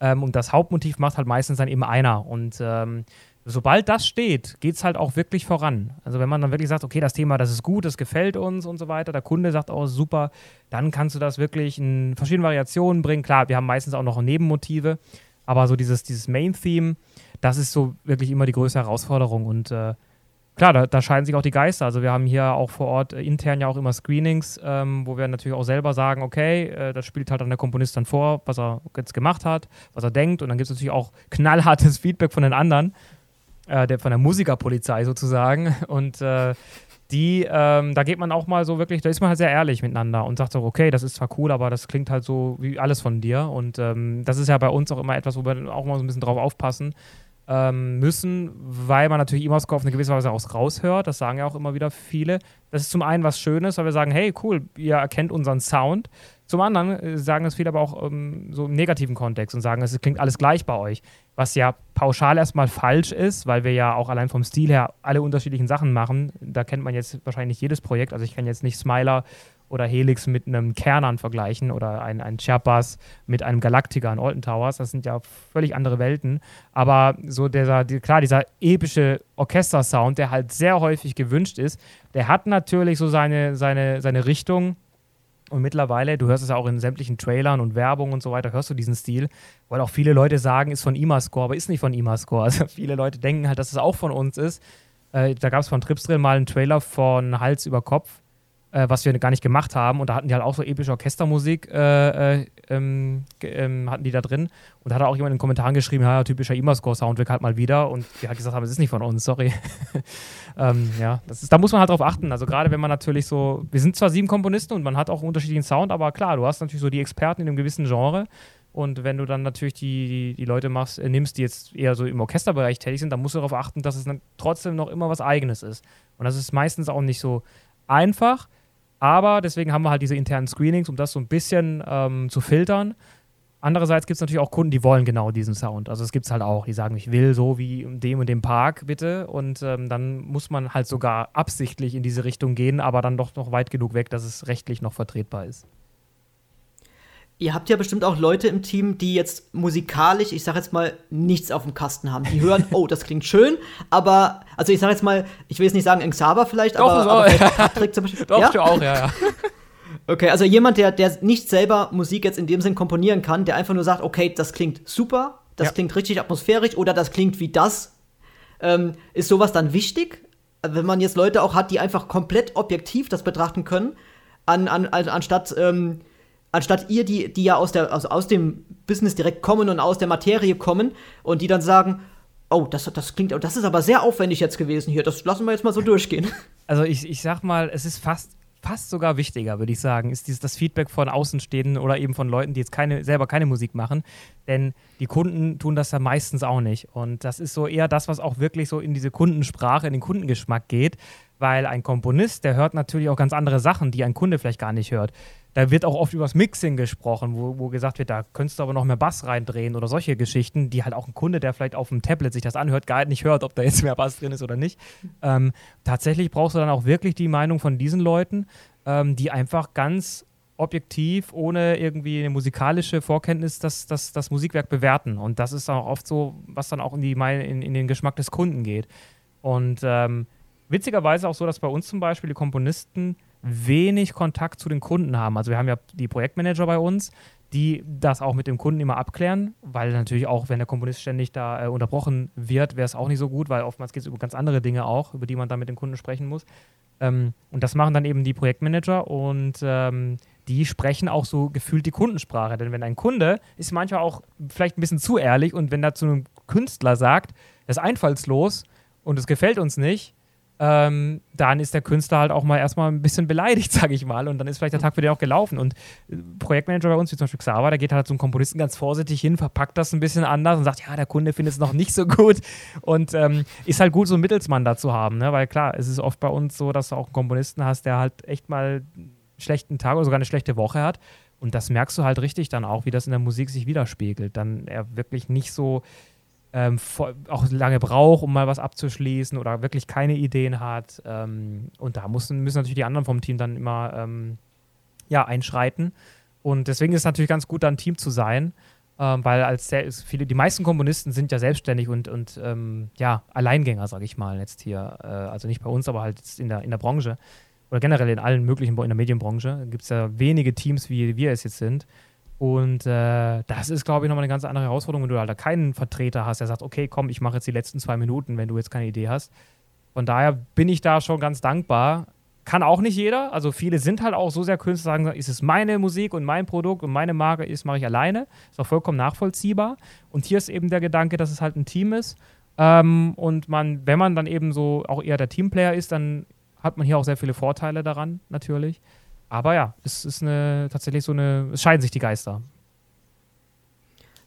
Ähm, und das Hauptmotiv macht halt meistens dann eben einer. Und ähm, sobald das steht, geht es halt auch wirklich voran. Also wenn man dann wirklich sagt, okay, das Thema, das ist gut, das gefällt uns und so weiter, der Kunde sagt auch, super, dann kannst du das wirklich in verschiedenen Variationen bringen. Klar, wir haben meistens auch noch Nebenmotive, aber so dieses, dieses Main-Theme, das ist so wirklich immer die größte Herausforderung und äh, klar, da, da, scheiden sich auch die Geister. Also wir haben hier auch vor Ort äh, intern ja auch immer Screenings, ähm, wo wir natürlich auch selber sagen, okay, äh, das spielt halt dann der Komponist dann vor, was er jetzt gemacht hat, was er denkt und dann gibt es natürlich auch knallhartes Feedback von den anderen äh, der, von der Musikerpolizei sozusagen. Und äh, die, ähm, da geht man auch mal so wirklich, da ist man halt sehr ehrlich miteinander und sagt so, okay, das ist zwar cool, aber das klingt halt so wie alles von dir. Und ähm, das ist ja bei uns auch immer etwas, wo wir auch mal so ein bisschen drauf aufpassen ähm, müssen, weil man natürlich Immersko auf eine gewisse Weise auch raushört. Das sagen ja auch immer wieder viele. Das ist zum einen was Schönes, weil wir sagen, hey, cool, ihr erkennt unseren Sound. Zum anderen äh, sagen das viele aber auch ähm, so im negativen Kontext und sagen, es klingt alles gleich bei euch. Was ja pauschal erstmal falsch ist, weil wir ja auch allein vom Stil her alle unterschiedlichen Sachen machen. Da kennt man jetzt wahrscheinlich jedes Projekt. Also ich kenne jetzt nicht Smiler oder Helix mit einem Kernern vergleichen oder ein, ein Chiapas mit einem Galactica in Alton Towers. Das sind ja völlig andere Welten. Aber so dieser, die, klar, dieser epische Orchestersound, der halt sehr häufig gewünscht ist, der hat natürlich so seine, seine, seine Richtung und mittlerweile, du hörst es ja auch in sämtlichen Trailern und Werbung und so weiter, hörst du diesen Stil, weil auch viele Leute sagen, ist von Imascore, aber ist nicht von Imascore. Also viele Leute denken halt, dass es auch von uns ist. Äh, da gab es von Tripsdrill mal einen Trailer von Hals über Kopf äh, was wir gar nicht gemacht haben. Und da hatten die halt auch so epische Orchestermusik, äh, äh, ähm, ähm, hatten die da drin. Und da hat auch jemand in den Kommentaren geschrieben, ja, typischer Imascore-Soundtrack halt mal wieder. Und die hat gesagt haben, das ist nicht von uns, sorry. ähm, ja, ist, da muss man halt drauf achten. Also gerade wenn man natürlich so, wir sind zwar sieben Komponisten und man hat auch einen unterschiedlichen Sound, aber klar, du hast natürlich so die Experten in einem gewissen Genre. Und wenn du dann natürlich die, die, die Leute machst, äh, nimmst, die jetzt eher so im Orchesterbereich tätig sind, dann musst du darauf achten, dass es dann trotzdem noch immer was Eigenes ist. Und das ist meistens auch nicht so einfach. Aber deswegen haben wir halt diese internen Screenings, um das so ein bisschen ähm, zu filtern. Andererseits gibt es natürlich auch Kunden, die wollen genau diesen Sound. Also es gibt es halt auch, die sagen, ich will so wie in dem und dem Park, bitte. Und ähm, dann muss man halt sogar absichtlich in diese Richtung gehen, aber dann doch noch weit genug weg, dass es rechtlich noch vertretbar ist. Ihr habt ja bestimmt auch Leute im Team, die jetzt musikalisch, ich sag jetzt mal, nichts auf dem Kasten haben. Die hören, oh, das klingt schön, aber, also ich sag jetzt mal, ich will jetzt nicht sagen Xaver vielleicht, Doch, aber, so, aber ja. Patrick zum Beispiel. Doch, ja? du auch, ja, ja. Okay, also jemand, der, der nicht selber Musik jetzt in dem Sinn komponieren kann, der einfach nur sagt, okay, das klingt super, das Ja. klingt richtig atmosphärisch oder das klingt wie das, ähm, ist sowas dann wichtig? Wenn man jetzt Leute auch hat, die einfach komplett objektiv das betrachten können, an, an, also anstatt, ähm, anstatt ihr, die, die ja aus, der, also aus dem Business direkt kommen und aus der Materie kommen und die dann sagen, oh, das, das klingt, das ist aber sehr aufwendig jetzt gewesen hier, das lassen wir jetzt mal so durchgehen. Also ich, ich sag mal, es ist fast, fast sogar wichtiger, würde ich sagen, ist dieses, das Feedback von Außenstehenden oder eben von Leuten, die jetzt keine, selber keine Musik machen. Denn die Kunden tun das ja meistens auch nicht. Und das ist so eher das, was auch wirklich so in diese Kundensprache, in den Kundengeschmack geht. Weil ein Komponist, der hört natürlich auch ganz andere Sachen, die ein Kunde vielleicht gar nicht hört. Da wird auch oft über das Mixing gesprochen, wo, wo gesagt wird, da könntest du aber noch mehr Bass reindrehen oder solche Geschichten, die halt auch ein Kunde, der vielleicht auf dem Tablet sich das anhört, gar nicht hört, ob da jetzt mehr Bass drin ist oder nicht. Ähm, tatsächlich brauchst du dann auch wirklich die Meinung von diesen Leuten, ähm, die einfach ganz objektiv, ohne irgendwie eine musikalische Vorkenntnis, das, das, das Musikwerk bewerten. Und das ist dann auch oft so, was dann auch in, die, in, in den Geschmack des Kunden geht. Und ähm, witzigerweise auch so, dass bei uns zum Beispiel die Komponisten wenig Kontakt zu den Kunden haben. Also wir haben ja die Projektmanager bei uns, die das auch mit dem Kunden immer abklären, weil natürlich auch, wenn der Komponist ständig da äh, unterbrochen wird, wäre es auch nicht so gut, weil oftmals geht es über ganz andere Dinge auch, über die man dann mit dem Kunden sprechen muss. Ähm, und das machen dann eben die Projektmanager und ähm, die sprechen auch so gefühlt die Kundensprache. Denn wenn ein Kunde ist manchmal auch vielleicht ein bisschen zu ehrlich und wenn er zu einem Künstler sagt, das ist einfallslos und es gefällt uns nicht, ähm, dann ist der Künstler halt auch mal erstmal ein bisschen beleidigt, sage ich mal. Und dann ist vielleicht der Tag für den auch gelaufen. Und äh, Projektmanager bei uns, wie zum Beispiel Xaver, der geht halt zum Komponisten ganz vorsichtig hin, verpackt das ein bisschen anders und sagt, ja, der Kunde findet es noch nicht so gut. Und ähm, ist halt gut, so einen Mittelsmann da zu haben, ne? weil klar, es ist oft bei uns so, dass du auch einen Komponisten hast, der halt echt mal einen schlechten Tag oder sogar eine schlechte Woche hat. Und das merkst du halt richtig dann auch, wie das in der Musik sich widerspiegelt. Dann er wirklich nicht so ähm, auch lange braucht, um mal was abzuschließen oder wirklich keine Ideen hat. Ähm, und da müssen, müssen natürlich die anderen vom Team dann immer ähm, ja, einschreiten. Und deswegen ist es natürlich ganz gut, da ein Team zu sein, ähm, weil als viele, die meisten Komponisten sind ja selbstständig und, und ähm, ja, Alleingänger, sage ich mal, jetzt hier. Äh, also nicht bei uns, aber halt in der, in der Branche oder generell in allen möglichen, in der Medienbranche gibt es ja wenige Teams, wie wir es jetzt sind. Und äh, das ist, glaube ich, nochmal eine ganz andere Herausforderung, wenn du halt da keinen Vertreter hast, der sagt, okay, komm, ich mache jetzt die letzten zwei Minuten, wenn du jetzt keine Idee hast. Von daher bin ich da schon ganz dankbar. Kann auch nicht jeder. Also viele sind halt auch so sehr Künstler, sagen, ist es meine Musik und mein Produkt und meine Marke ist, mache ich alleine. Ist auch vollkommen nachvollziehbar. Und hier ist eben der Gedanke, dass es halt ein Team ist. Ähm, und man, wenn man dann eben so auch eher der Teamplayer ist, dann hat man hier auch sehr viele Vorteile daran, natürlich. Aber ja, es ist eine, tatsächlich so eine, es scheiden sich die Geister.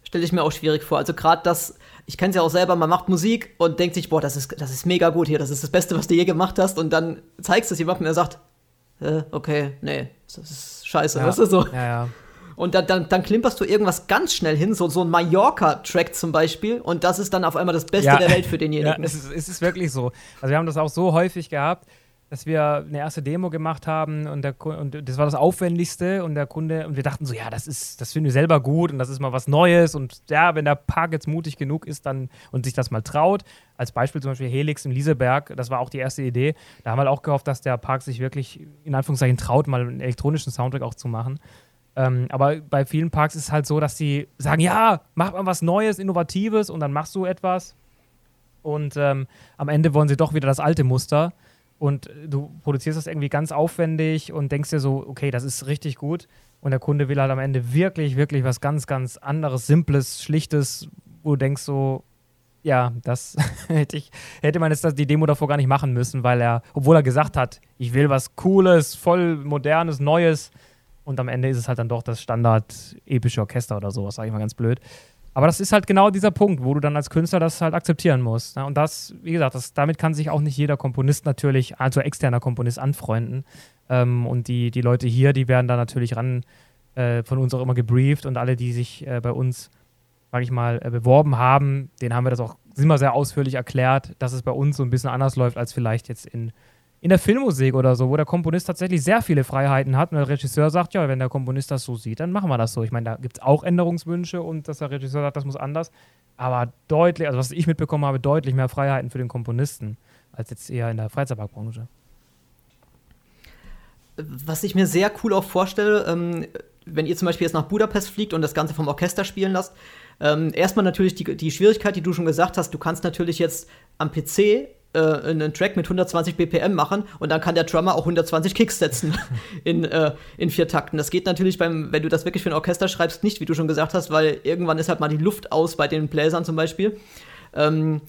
Stelle ich mir auch schwierig vor. Also gerade das, ich kenne es ja auch selber, man macht Musik und denkt sich, boah, das ist, das ist mega gut hier, das ist das Beste, was du je gemacht hast. Und dann zeigst du es jemandem und er sagt, äh, okay, nee, das ist scheiße, Ja. weißt du so. Ja, ja. Und dann, dann, dann klimperst du irgendwas ganz schnell hin, so, so ein Mallorca-Track zum Beispiel, und das ist dann auf einmal das Beste Ja. der Welt für Ja, denjenigen. es ist, es ist wirklich so. Also wir haben das auch so häufig gehabt, dass wir eine erste Demo gemacht haben und, der, und das war das Aufwendigste und der Kunde und wir dachten so, ja, das ist, das finden wir selber gut und das ist mal was Neues und ja, wenn der Park jetzt mutig genug ist dann und sich das mal traut, als Beispiel zum Beispiel Helix im Lieseberg, das war auch die erste Idee, da haben wir halt auch gehofft, dass der Park sich wirklich in Anführungszeichen traut, mal einen elektronischen Soundtrack auch zu machen. Ähm, aber bei vielen Parks ist es halt so, dass sie sagen, ja, mach mal was Neues, Innovatives und dann machst du etwas und ähm, am Ende wollen sie doch wieder das alte Muster. Und äh, du produzierst das irgendwie ganz aufwendig und denkst dir so, okay, das ist richtig gut. Und der Kunde will halt am Ende wirklich, wirklich was ganz, ganz anderes, Simples, Schlichtes, wo du denkst so, ja, das hätte ich, hätte man jetzt die Demo davor gar nicht machen müssen, weil er, obwohl er gesagt hat, ich will was Cooles, voll modernes, Neues. Und am Ende ist es halt dann doch das Standard epische Orchester oder sowas, sage ich mal ganz blöd. Aber das ist halt genau dieser Punkt, wo du dann als Künstler das halt akzeptieren musst. Ne? Und das, wie gesagt, das, damit kann sich auch nicht jeder Komponist natürlich, also externer Komponist, anfreunden. Ähm, und die, die Leute hier, die werden da natürlich ran äh, von uns auch immer gebrieft und alle, die sich äh, bei uns, sag ich mal, äh, beworben haben, denen haben wir das auch immer sehr ausführlich erklärt, dass es bei uns so ein bisschen anders läuft als vielleicht jetzt in in der Filmmusik oder so, wo der Komponist tatsächlich sehr viele Freiheiten hat und der Regisseur sagt, ja, wenn der Komponist das so sieht, dann machen wir das so. Ich meine, da gibt es auch Änderungswünsche und dass der Regisseur sagt, das muss anders. Aber deutlich, also was ich mitbekommen habe, deutlich mehr Freiheiten für den Komponisten als jetzt eher in der Freizeitparkbranche. Was ich mir sehr cool auch vorstelle, ähm, wenn ihr zum Beispiel jetzt nach Budapest fliegt und das Ganze vom Orchester spielen lasst, ähm, erstmal natürlich die, die Schwierigkeit, die du schon gesagt hast, du kannst natürlich jetzt am PC äh, einen Track mit 120 BPM machen und dann kann der Drummer auch 120 Kicks setzen in, äh, in vier Takten. Das geht natürlich beim, wenn du das wirklich für ein Orchester schreibst, nicht, wie du schon gesagt hast, weil irgendwann ist halt mal die Luft aus bei den Bläsern zum Beispiel. Ähm,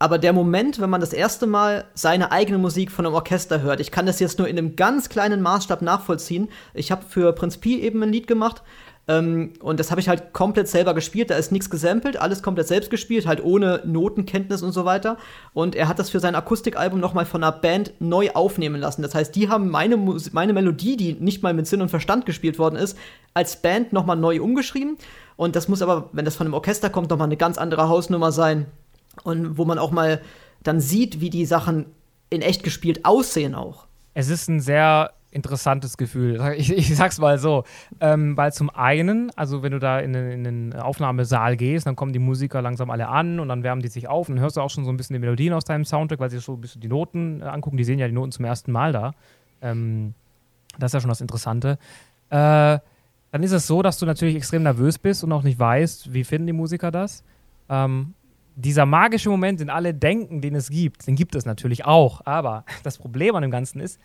aber der Moment, wenn man das erste Mal seine eigene Musik von einem Orchester hört, ich kann das jetzt nur in einem ganz kleinen Maßstab nachvollziehen. Ich habe für Prinz Pi eben ein Lied gemacht ähm, und das habe ich halt komplett selber gespielt. Da ist nichts gesampelt, alles komplett selbst gespielt, halt ohne Notenkenntnis und so weiter. Und er hat das für sein Akustikalbum nochmal von einer Band neu aufnehmen lassen. Das heißt, die haben meine, meine Melodie, die nicht mal mit Sinn und Verstand gespielt worden ist, als Band nochmal neu umgeschrieben. Und das muss aber, wenn das von einem Orchester kommt, nochmal eine ganz andere Hausnummer sein. Und wo man auch mal dann sieht, wie die Sachen in echt gespielt aussehen auch. Es ist ein sehr interessantes Gefühl. Ich, ich sag's mal so. Ähm, weil zum einen, also wenn du da in, in, den Aufnahmesaal gehst, dann kommen die Musiker langsam alle an und dann wärmen die sich auf und dann hörst du auch schon so ein bisschen die Melodien aus deinem Soundtrack, weil sie so ein bisschen die Noten äh, angucken. Die sehen ja die Noten zum ersten Mal da. Ähm, das ist ja schon das Interessante. Äh, dann ist es so, dass du natürlich extrem nervös bist und auch nicht weißt, wie finden die Musiker das. Ähm, dieser magische Moment, den alle denken, den es gibt, den gibt es natürlich auch. Aber das Problem an dem Ganzen ist,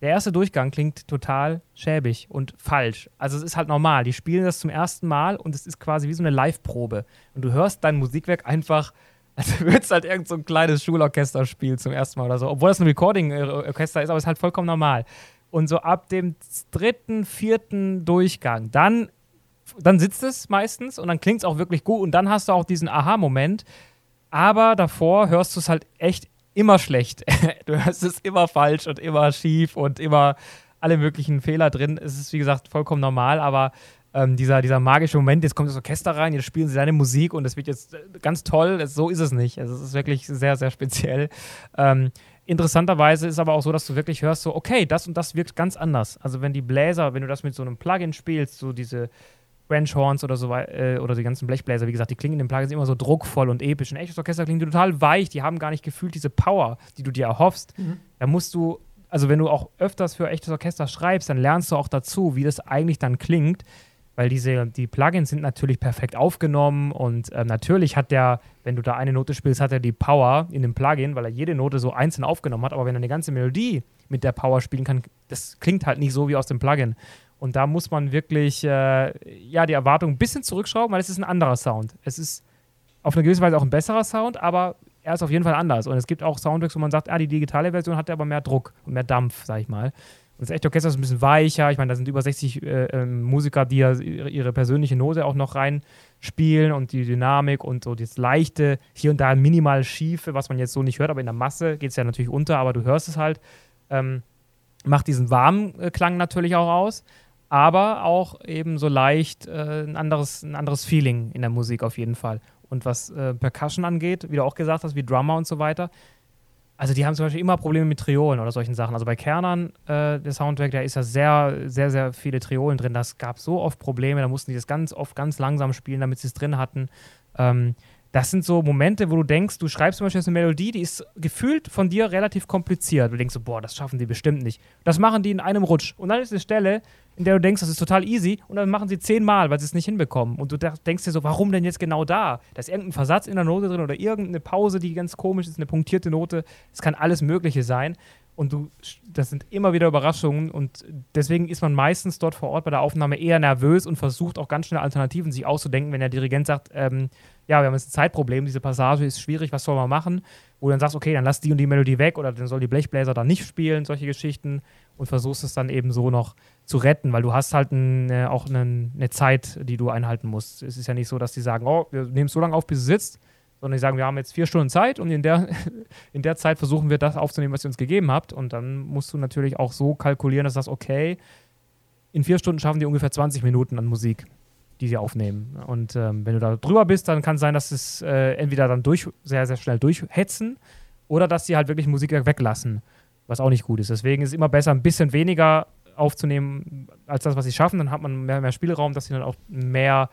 der erste Durchgang klingt total schäbig und falsch. Also es ist halt normal. Die spielen das zum ersten Mal und es ist quasi wie so eine Live-Probe. Und du hörst dein Musikwerk einfach, als würdest halt irgend so ein kleines Schulorchester spielen zum ersten Mal oder so. Obwohl das ein Recording-Orchester ist, aber es ist halt vollkommen normal. Und so ab dem dritten, vierten Durchgang, dann, dann sitzt es meistens und dann klingt es auch wirklich gut und dann hast du auch diesen Aha-Moment. Aber davor hörst du es halt echt immer schlecht. du hörst es immer falsch und immer schief und immer alle möglichen Fehler drin. Es ist, wie gesagt, vollkommen normal, aber ähm, dieser, dieser magische Moment, jetzt kommt das Orchester rein, jetzt spielen sie seine Musik und es wird jetzt äh, ganz toll. so ist es nicht. Also, es ist wirklich sehr, sehr speziell. Ähm, interessanterweise ist aber auch so, dass du wirklich hörst, so, okay, das und das wirkt ganz anders. Also, wenn die Bläser, wenn du das mit so einem Plugin spielst, so diese Ranch Horns oder so äh, oder die ganzen Blechbläser, wie gesagt, die klingen in den Plugins immer so druckvoll und episch. Ein echtes Orchester klingt total weich, die haben gar nicht gefühlt diese Power, die du dir erhoffst. Mhm. Da musst du, also wenn du auch öfters für echtes Orchester schreibst, dann lernst du auch dazu, wie das eigentlich dann klingt, weil diese, die Plugins sind natürlich perfekt aufgenommen und äh, natürlich hat der, wenn du da eine Note spielst, hat er die Power in dem Plugin, weil er jede Note so einzeln aufgenommen hat, aber wenn er eine ganze Melodie mit der Power spielen kann, das klingt halt nicht so wie aus dem Plugin. Und da muss man wirklich äh, ja, die Erwartung ein bisschen zurückschrauben, weil es ist ein anderer Sound. Es ist auf eine gewisse Weise auch ein besserer Sound, aber er ist auf jeden Fall anders. Und es gibt auch Soundtracks, wo man sagt, ah, die digitale Version hat aber mehr Druck und mehr Dampf, sag ich mal. Und das echte Orchester ist ein bisschen weicher. Ich meine, da sind über 60 äh, äh, Musiker, die ja ihre persönliche Note auch noch reinspielen und die Dynamik und so das leichte, hier und da minimal schiefe, was man jetzt so nicht hört, aber in der Masse geht es ja natürlich unter, aber du hörst es halt. Ähm, macht diesen warmen äh, Klang natürlich auch aus aber auch eben so leicht äh, ein, anderes, ein anderes Feeling in der Musik auf jeden Fall. Und was äh, Percussion angeht, wie du auch gesagt hast, wie Drummer und so weiter, also die haben zum Beispiel immer Probleme mit Triolen oder solchen Sachen. Also bei Kernern, äh, der Soundtrack, da ist ja sehr, sehr, sehr viele Triolen drin. Das gab so oft Probleme, da mussten die das ganz oft ganz langsam spielen, damit sie es drin hatten. Ähm, das sind so Momente, wo du denkst, du schreibst zum Beispiel eine Melodie, die ist gefühlt von dir relativ kompliziert. Du denkst so, boah, das schaffen die bestimmt nicht. Das machen die in einem Rutsch. Und dann ist eine Stelle, in der du denkst, das ist total easy, und dann machen sie zehnmal, weil sie es nicht hinbekommen. Und du denkst dir so, warum denn jetzt genau da? Da ist irgendein Versatz in der Note drin oder irgendeine Pause, die ganz komisch ist, eine punktierte Note. Es kann alles Mögliche sein. Und du, das sind immer wieder Überraschungen und deswegen ist man meistens dort vor Ort bei der Aufnahme eher nervös und versucht auch ganz schnell Alternativen sich auszudenken, wenn der Dirigent sagt, ähm, ja, wir haben jetzt ein Zeitproblem, diese Passage ist schwierig, was soll man machen? Wo du dann sagst, okay, dann lass die und die Melodie weg oder dann soll die Blechbläser dann nicht spielen, solche Geschichten und versuchst es dann eben so noch zu retten, weil du hast halt ein, äh, auch eine, eine, Zeit, die du einhalten musst. Es ist ja nicht so, dass die sagen, oh, wir nehmen es so lange auf, bis es sitzt, sondern die sagen, wir haben jetzt vier Stunden Zeit und in der, in der Zeit versuchen wir das aufzunehmen, was ihr uns gegeben habt. Und dann musst du natürlich auch so kalkulieren, dass sagst, okay, in vier Stunden schaffen die ungefähr 20 Minuten an Musik, die sie aufnehmen. Und ähm, wenn du da drüber bist, dann kann es sein, dass es äh, entweder dann durch, sehr, sehr schnell durchhetzen oder dass sie halt wirklich Musik weglassen. was auch nicht gut ist. Deswegen ist es immer besser, ein bisschen weniger aufzunehmen als das, was sie schaffen. Dann hat man mehr, mehr Spielraum, dass sie dann auch mehr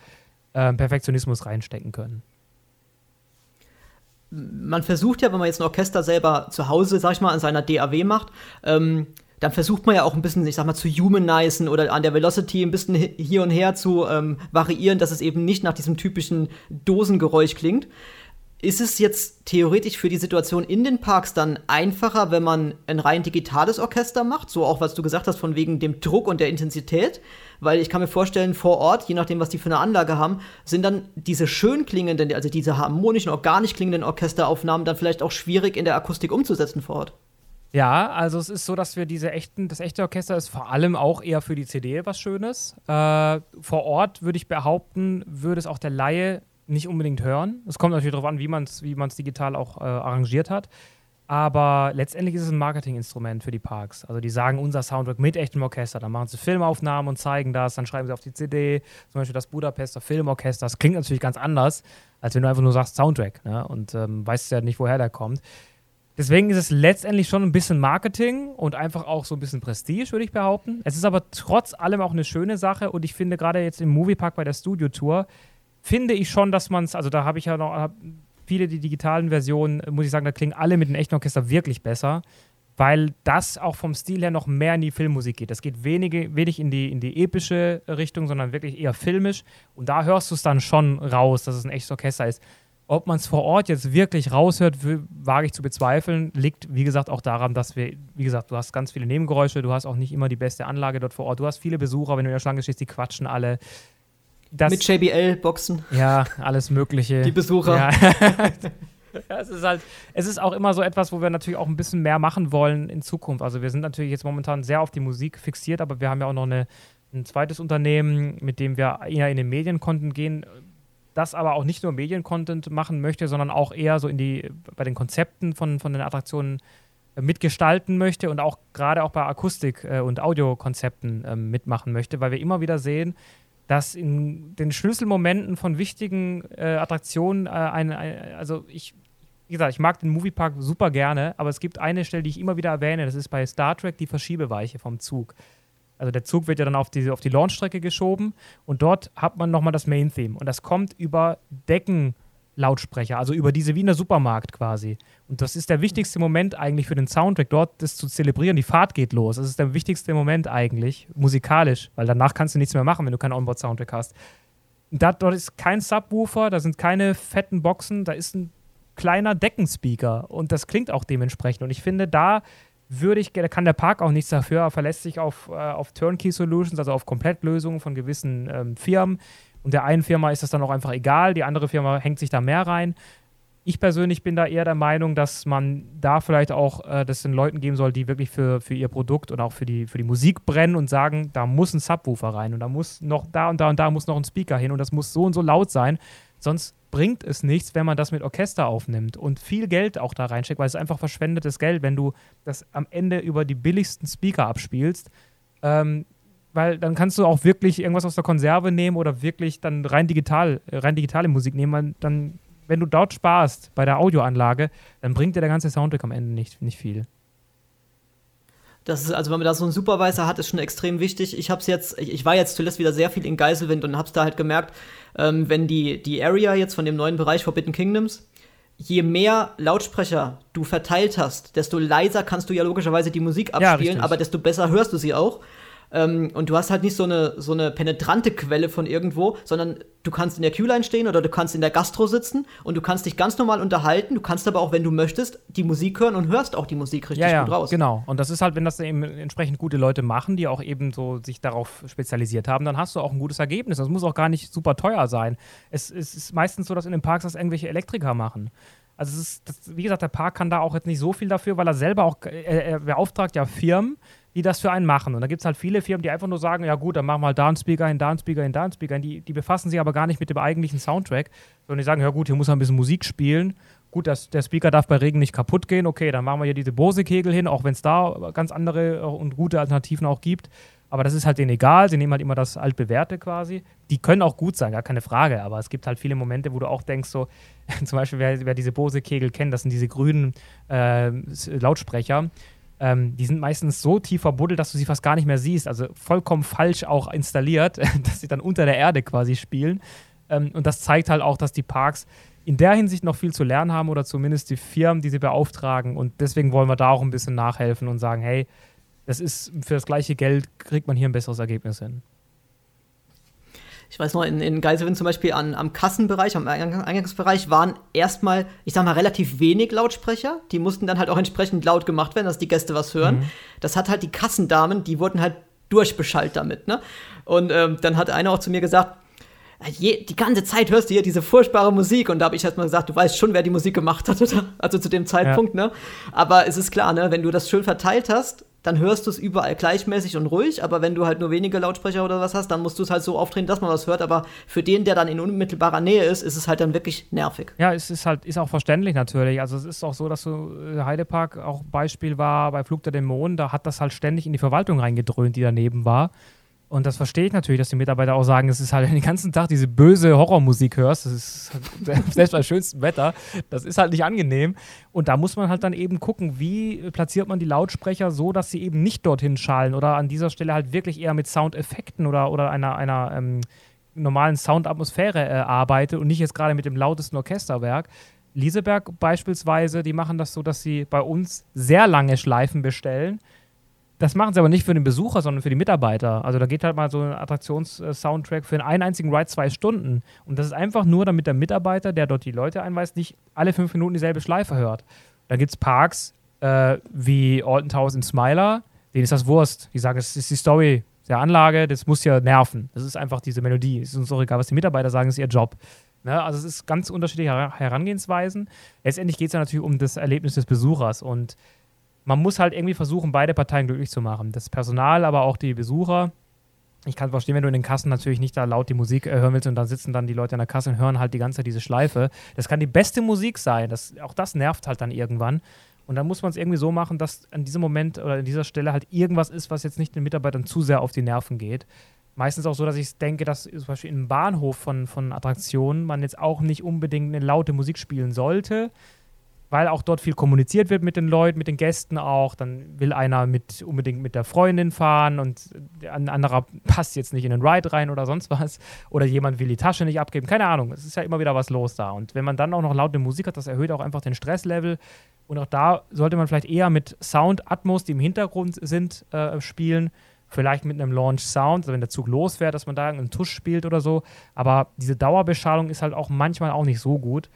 äh, Perfektionismus reinstecken können. Man versucht ja, wenn man jetzt ein Orchester selber zu Hause, sag ich mal, an seiner DAW macht, ähm, dann versucht man ja auch ein bisschen, ich sag mal, zu humanisieren oder an der Velocity ein bisschen hier und her zu ähm, variieren, dass es eben nicht nach diesem typischen Dosengeräusch klingt. Ist es jetzt theoretisch für die Situation in den Parks dann einfacher, wenn man ein rein digitales Orchester macht? So auch, was du gesagt hast, von wegen dem Druck und der Intensität? Weil ich kann mir vorstellen, vor Ort, je nachdem, was die für eine Anlage haben, sind dann diese schön klingenden, also diese harmonischen, organisch klingenden Orchesteraufnahmen dann vielleicht auch schwierig in der Akustik umzusetzen vor Ort. Ja, also es ist so, dass wir diese echten, das echte Orchester ist vor allem auch eher für die CD was Schönes. Äh, vor Ort würde ich behaupten, würde es auch der Laie nicht unbedingt hören. Es kommt natürlich darauf an, wie man es wie digital auch äh, arrangiert hat. Aber letztendlich ist es ein Marketinginstrument für die Parks. Also die sagen unser Soundtrack mit echtem Orchester. Dann machen sie Filmaufnahmen und zeigen das. Dann schreiben sie auf die CD, zum Beispiel das Budapester Filmorchester. Das klingt natürlich ganz anders, als wenn du einfach nur sagst Soundtrack ne? und ähm, weißt ja nicht, woher der kommt. Deswegen ist es letztendlich schon ein bisschen Marketing und einfach auch so ein bisschen Prestige, würde ich behaupten. Es ist aber trotz allem auch eine schöne Sache und ich finde gerade jetzt im Moviepark bei der Studio Tour, finde ich schon, dass man es, also da habe ich ja noch viele die digitalen Versionen, muss ich sagen, da klingen alle mit dem echten Orchester wirklich besser, weil das auch vom Stil her noch mehr in die Filmmusik geht. Das geht wenige, wenig in die, in die epische Richtung, sondern wirklich eher filmisch. Und da hörst du es dann schon raus, dass es ein echtes Orchester ist. Ob man es vor Ort jetzt wirklich raushört, wage ich zu bezweifeln. Liegt, wie gesagt, auch daran, dass wir, wie gesagt, du hast ganz viele Nebengeräusche, du hast auch nicht immer die beste Anlage dort vor Ort. Du hast viele Besucher, wenn du in der Schlange stehst, die quatschen alle das, Mit JBL-Boxen. Ja, alles Mögliche. Die Besucher. Ja. ja. es ist halt, es ist auch immer so etwas, wo wir natürlich auch ein bisschen mehr machen wollen in Zukunft. Also wir sind natürlich jetzt momentan sehr auf die Musik fixiert, aber wir haben ja auch noch eine, ein zweites Unternehmen, mit dem wir eher in den Mediencontent gehen, das aber auch nicht nur Mediencontent machen möchte, sondern auch eher so in die, bei den Konzepten von, von den Attraktionen äh, mitgestalten möchte und auch gerade auch bei Akustik- äh, und Audiokonzepten äh, mitmachen möchte, weil wir immer wieder sehen, dass in den Schlüsselmomenten von wichtigen äh, Attraktionen äh, eine, eine, also ich, wie gesagt, ich mag den Moviepark super gerne, aber es gibt eine Stelle, die ich immer wieder erwähne, das ist bei Star Trek die Verschiebeweiche vom Zug. Also der Zug wird ja dann auf die, auf die Launchstrecke geschoben und dort hat man nochmal das Main-Theme und das kommt über Decken Lautsprecher, also über diese Wiener Supermarkt quasi. Und das ist der wichtigste Moment eigentlich für den Soundtrack, dort das zu zelebrieren. Die Fahrt geht los. Das ist der wichtigste Moment eigentlich, musikalisch, weil danach kannst du nichts mehr machen, wenn du keinen Onboard-Soundtrack hast. Da, dort ist kein Subwoofer, da sind keine fetten Boxen, da ist ein kleiner Deckenspeaker und das klingt auch dementsprechend. Und ich finde, da würde ich, da kann der Park auch nichts dafür, er verlässt sich auf, äh, auf Turnkey-Solutions, also auf Komplettlösungen von gewissen ähm, Firmen und der einen Firma ist das dann auch einfach egal, die andere Firma hängt sich da mehr rein. Ich persönlich bin da eher der Meinung, dass man da vielleicht auch äh, das den Leuten geben soll, die wirklich für, für ihr Produkt und auch für die, für die Musik brennen und sagen, da muss ein Subwoofer rein und da muss noch da und da und da muss noch ein Speaker hin und das muss so und so laut sein. Sonst bringt es nichts, wenn man das mit Orchester aufnimmt und viel Geld auch da reinsteckt, weil es einfach verschwendetes Geld, wenn du das am Ende über die billigsten Speaker abspielst. Ähm, weil dann kannst du auch wirklich irgendwas aus der Konserve nehmen oder wirklich dann rein digital, rein digitale Musik nehmen. Dann, wenn du dort sparst bei der Audioanlage, dann bringt dir der ganze Soundtrack am Ende nicht, nicht viel. Das ist, also wenn man da so einen Supervisor hat, ist schon extrem wichtig. Ich hab's jetzt, ich, ich war jetzt zuletzt wieder sehr viel in Geiselwind und hab's da halt gemerkt, ähm, wenn die, die Area jetzt von dem neuen Bereich Forbidden Kingdoms, je mehr Lautsprecher du verteilt hast, desto leiser kannst du ja logischerweise die Musik abspielen, ja, aber desto besser hörst du sie auch. Ähm, und du hast halt nicht so eine, so eine penetrante Quelle von irgendwo, sondern du kannst in der Q-Line stehen oder du kannst in der Gastro sitzen und du kannst dich ganz normal unterhalten. Du kannst aber auch, wenn du möchtest, die Musik hören und hörst auch die Musik richtig ja, ja, gut raus. Genau. Und das ist halt, wenn das eben entsprechend gute Leute machen, die auch eben so sich darauf spezialisiert haben, dann hast du auch ein gutes Ergebnis. Das muss auch gar nicht super teuer sein. Es, es ist meistens so, dass in den Parks das irgendwelche Elektriker machen. Also ist, das, wie gesagt, der Park kann da auch jetzt nicht so viel dafür, weil er selber auch, er, er beauftragt ja Firmen, die das für einen machen. Und da gibt es halt viele Firmen, die einfach nur sagen, ja gut, dann machen wir halt da einen Speaker hin, da einen Speaker hin, da einen Speaker hin. Die, die befassen sich aber gar nicht mit dem eigentlichen Soundtrack, sondern die sagen, ja gut, hier muss ein bisschen Musik spielen. Gut, das, der Speaker darf bei Regen nicht kaputt gehen. Okay, dann machen wir hier diese Bose-Kegel hin, auch wenn es da ganz andere und gute Alternativen auch gibt. Aber das ist halt denen egal. Sie nehmen halt immer das altbewährte quasi. Die können auch gut sein, gar keine Frage. Aber es gibt halt viele Momente, wo du auch denkst, so, zum Beispiel, wer, wer diese Bose-Kegel kennt, das sind diese grünen äh, Lautsprecher ähm, die sind meistens so tief verbuddelt, dass du sie fast gar nicht mehr siehst. Also vollkommen falsch auch installiert, dass sie dann unter der Erde quasi spielen. Ähm, und das zeigt halt auch, dass die Parks in der Hinsicht noch viel zu lernen haben oder zumindest die Firmen, die sie beauftragen. Und deswegen wollen wir da auch ein bisschen nachhelfen und sagen, hey, das ist für das gleiche Geld kriegt man hier ein besseres Ergebnis hin. Ich weiß noch, in, in Geiselwind zum Beispiel an, am Kassenbereich, am Eingangsbereich waren erstmal, ich sag mal, relativ wenig Lautsprecher. Die mussten dann halt auch entsprechend laut gemacht werden, dass die Gäste was hören. Mhm. Das hat halt die Kassendamen, die wurden halt durchbeschallt damit, ne? Und ähm, dann hat einer auch zu mir gesagt, je, die ganze Zeit hörst du hier diese furchtbare Musik und da habe ich erstmal gesagt, du weißt schon, wer die Musik gemacht hat, oder? Also zu dem Zeitpunkt, ja. ne? Aber es ist klar, ne, wenn du das schön verteilt hast, dann hörst du es überall gleichmäßig und ruhig, aber wenn du halt nur wenige Lautsprecher oder was hast, dann musst du es halt so aufdrehen, dass man was hört, aber für den, der dann in unmittelbarer Nähe ist, ist es halt dann wirklich nervig. Ja, es ist halt, ist auch verständlich natürlich. Also es ist auch so, dass so äh, Heidepark auch Beispiel war bei Flug der Dämonen, da hat das halt ständig in die Verwaltung reingedröhnt, die daneben war. Und das verstehe ich natürlich, dass die Mitarbeiter auch sagen, es ist halt den ganzen Tag diese böse Horrormusik hörst. Das ist selbst bei schönstem Wetter. Das ist halt nicht angenehm. Und da muss man halt dann eben gucken, wie platziert man die Lautsprecher so, dass sie eben nicht dorthin schallen oder an dieser Stelle halt wirklich eher mit Soundeffekten oder, oder einer, einer ähm, normalen Soundatmosphäre äh, arbeitet und nicht jetzt gerade mit dem lautesten Orchesterwerk. Lieseberg beispielsweise, die machen das so, dass sie bei uns sehr lange Schleifen bestellen das machen sie aber nicht für den Besucher, sondern für die Mitarbeiter. Also da geht halt mal so ein Attraktions-Soundtrack für einen einzigen Ride zwei Stunden. Und das ist einfach nur, damit der Mitarbeiter, der dort die Leute einweist, nicht alle fünf Minuten dieselbe Schleife hört. Da gibt es Parks äh, wie Alton Towers in Smiler, denen ist das Wurst. Die sagen, es ist die Story der Anlage, das muss ja nerven. Das ist einfach diese Melodie. Es ist uns auch egal, was die Mitarbeiter sagen, ist ihr Job. Ne? Also es ist ganz unterschiedliche Herangehensweisen. Letztendlich geht es ja natürlich um das Erlebnis des Besuchers und man muss halt irgendwie versuchen, beide Parteien glücklich zu machen. Das Personal, aber auch die Besucher. Ich kann verstehen, wenn du in den Kassen natürlich nicht da laut die Musik äh, hören willst und dann sitzen dann die Leute in der Kasse und hören halt die ganze Zeit diese Schleife. Das kann die beste Musik sein. Das, auch das nervt halt dann irgendwann. Und dann muss man es irgendwie so machen, dass an diesem Moment oder an dieser Stelle halt irgendwas ist, was jetzt nicht den Mitarbeitern zu sehr auf die Nerven geht. Meistens auch so, dass ich denke, dass zum Beispiel im Bahnhof von, von Attraktionen man jetzt auch nicht unbedingt eine laute Musik spielen sollte weil auch dort viel kommuniziert wird mit den Leuten, mit den Gästen auch. Dann will einer mit, unbedingt mit der Freundin fahren und ein anderer passt jetzt nicht in den Ride rein oder sonst was. Oder jemand will die Tasche nicht abgeben. Keine Ahnung. Es ist ja immer wieder was los da. Und wenn man dann auch noch laute Musik hat, das erhöht auch einfach den Stresslevel. Und auch da sollte man vielleicht eher mit Sound, Atmos, die im Hintergrund sind, äh, spielen. Vielleicht mit einem Launch Sound, also wenn der Zug losfährt, dass man da einen Tusch spielt oder so. Aber diese Dauerbeschallung ist halt auch manchmal auch nicht so gut.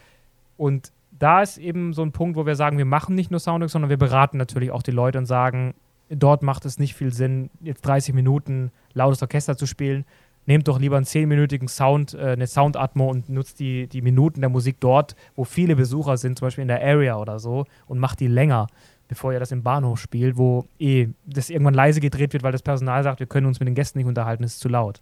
Und da ist eben so ein Punkt, wo wir sagen, wir machen nicht nur Soundtracks, sondern wir beraten natürlich auch die Leute und sagen, dort macht es nicht viel Sinn, jetzt 30 Minuten lautes Orchester zu spielen. Nehmt doch lieber einen 10-minütigen Sound, äh, eine Soundatmo und nutzt die, die Minuten der Musik dort, wo viele Besucher sind, zum Beispiel in der Area oder so, und macht die länger, bevor ihr das im Bahnhof spielt, wo eh das irgendwann leise gedreht wird, weil das Personal sagt, wir können uns mit den Gästen nicht unterhalten, es ist zu laut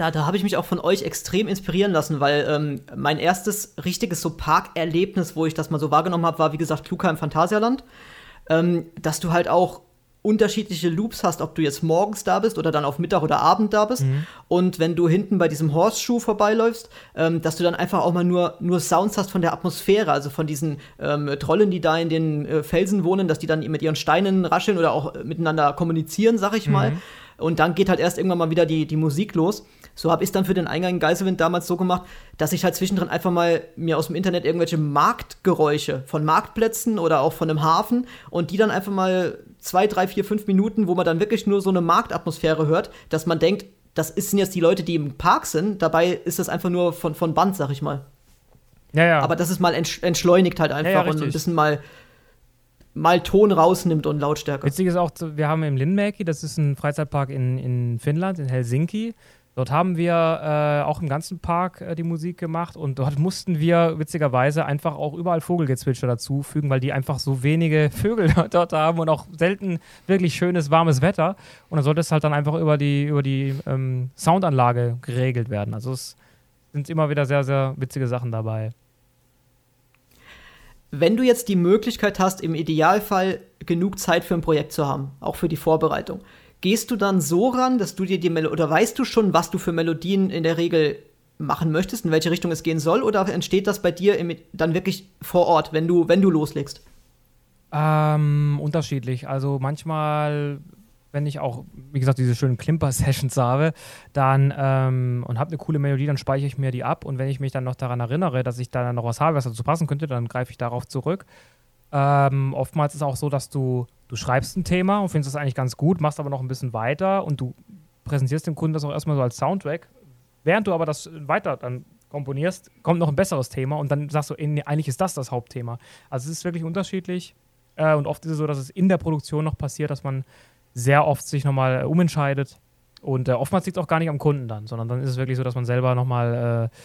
da, da habe ich mich auch von euch extrem inspirieren lassen, weil ähm, mein erstes richtiges so Parkerlebnis, wo ich das mal so wahrgenommen habe, war wie gesagt Kluka im Phantasialand. Ähm, dass du halt auch unterschiedliche Loops hast, ob du jetzt morgens da bist oder dann auf Mittag oder Abend da bist. Mhm. Und wenn du hinten bei diesem Horseshoe vorbeiläufst, ähm, dass du dann einfach auch mal nur, nur Sounds hast von der Atmosphäre, also von diesen ähm, Trollen, die da in den äh, Felsen wohnen, dass die dann mit ihren Steinen rascheln oder auch miteinander kommunizieren, sag ich mhm. Und dann geht halt erst irgendwann mal wieder die, die Musik los. So habe ich es dann für den Eingang in Geiselwind damals so gemacht, dass ich halt zwischendrin einfach mal mir aus dem Internet irgendwelche Marktgeräusche von Marktplätzen oder auch von einem Hafen und die dann einfach mal zwei, drei, vier, fünf Minuten, wo man dann wirklich nur so eine Marktatmosphäre hört, dass man denkt, das sind jetzt die Leute, die im Park sind. Dabei ist das einfach nur von, von Band, sag ich mal. Ja, ja. Aber das ist mal entschleunigt halt einfach ja, und ein bisschen mal mal Ton rausnimmt und Lautstärke. Witzig ist auch, wir haben im Linmäki, das ist ein Freizeitpark in, in Finnland, in Helsinki. Dort haben wir äh, auch im ganzen Park äh, die Musik gemacht und dort mussten wir witzigerweise einfach auch überall Vogelgezwitscher dazufügen, weil die einfach so wenige Vögel dort haben und auch selten wirklich schönes, warmes Wetter. Und dann sollte es halt dann einfach über die, über die ähm, Soundanlage geregelt werden. Also es sind immer wieder sehr, sehr witzige Sachen dabei wenn du jetzt die Möglichkeit hast, im Idealfall genug Zeit für ein Projekt zu haben, auch für die Vorbereitung, gehst du dann so ran, dass du dir die Melodie, oder weißt du schon, was du für Melodien in der Regel machen möchtest, in welche Richtung es gehen soll, oder entsteht das bei dir im, dann wirklich vor Ort, wenn du, wenn du loslegst? Ähm, unterschiedlich. Also manchmal, wenn ich auch, wie gesagt, diese schönen Klimper-Sessions habe, dann ähm, und habe eine coole Melodie, dann speichere ich mir die ab und wenn ich mich dann noch daran erinnere, dass ich da noch was habe, was dazu passen könnte, dann greife ich darauf zurück. Ähm, oftmals ist es auch so, dass du, du schreibst ein Thema und findest das eigentlich ganz gut, machst aber noch ein bisschen weiter und du präsentierst dem Kunden das auch erstmal so als Soundtrack. Während du aber das weiter dann komponierst, kommt noch ein besseres Thema und dann sagst du, eigentlich ist das das Hauptthema. Also es ist wirklich unterschiedlich äh, und oft ist es so, dass es in der Produktion noch passiert, dass man sehr oft sich nochmal äh, umentscheidet und äh, oftmals liegt es auch gar nicht am Kunden dann, sondern dann ist es wirklich so, dass man selber nochmal äh,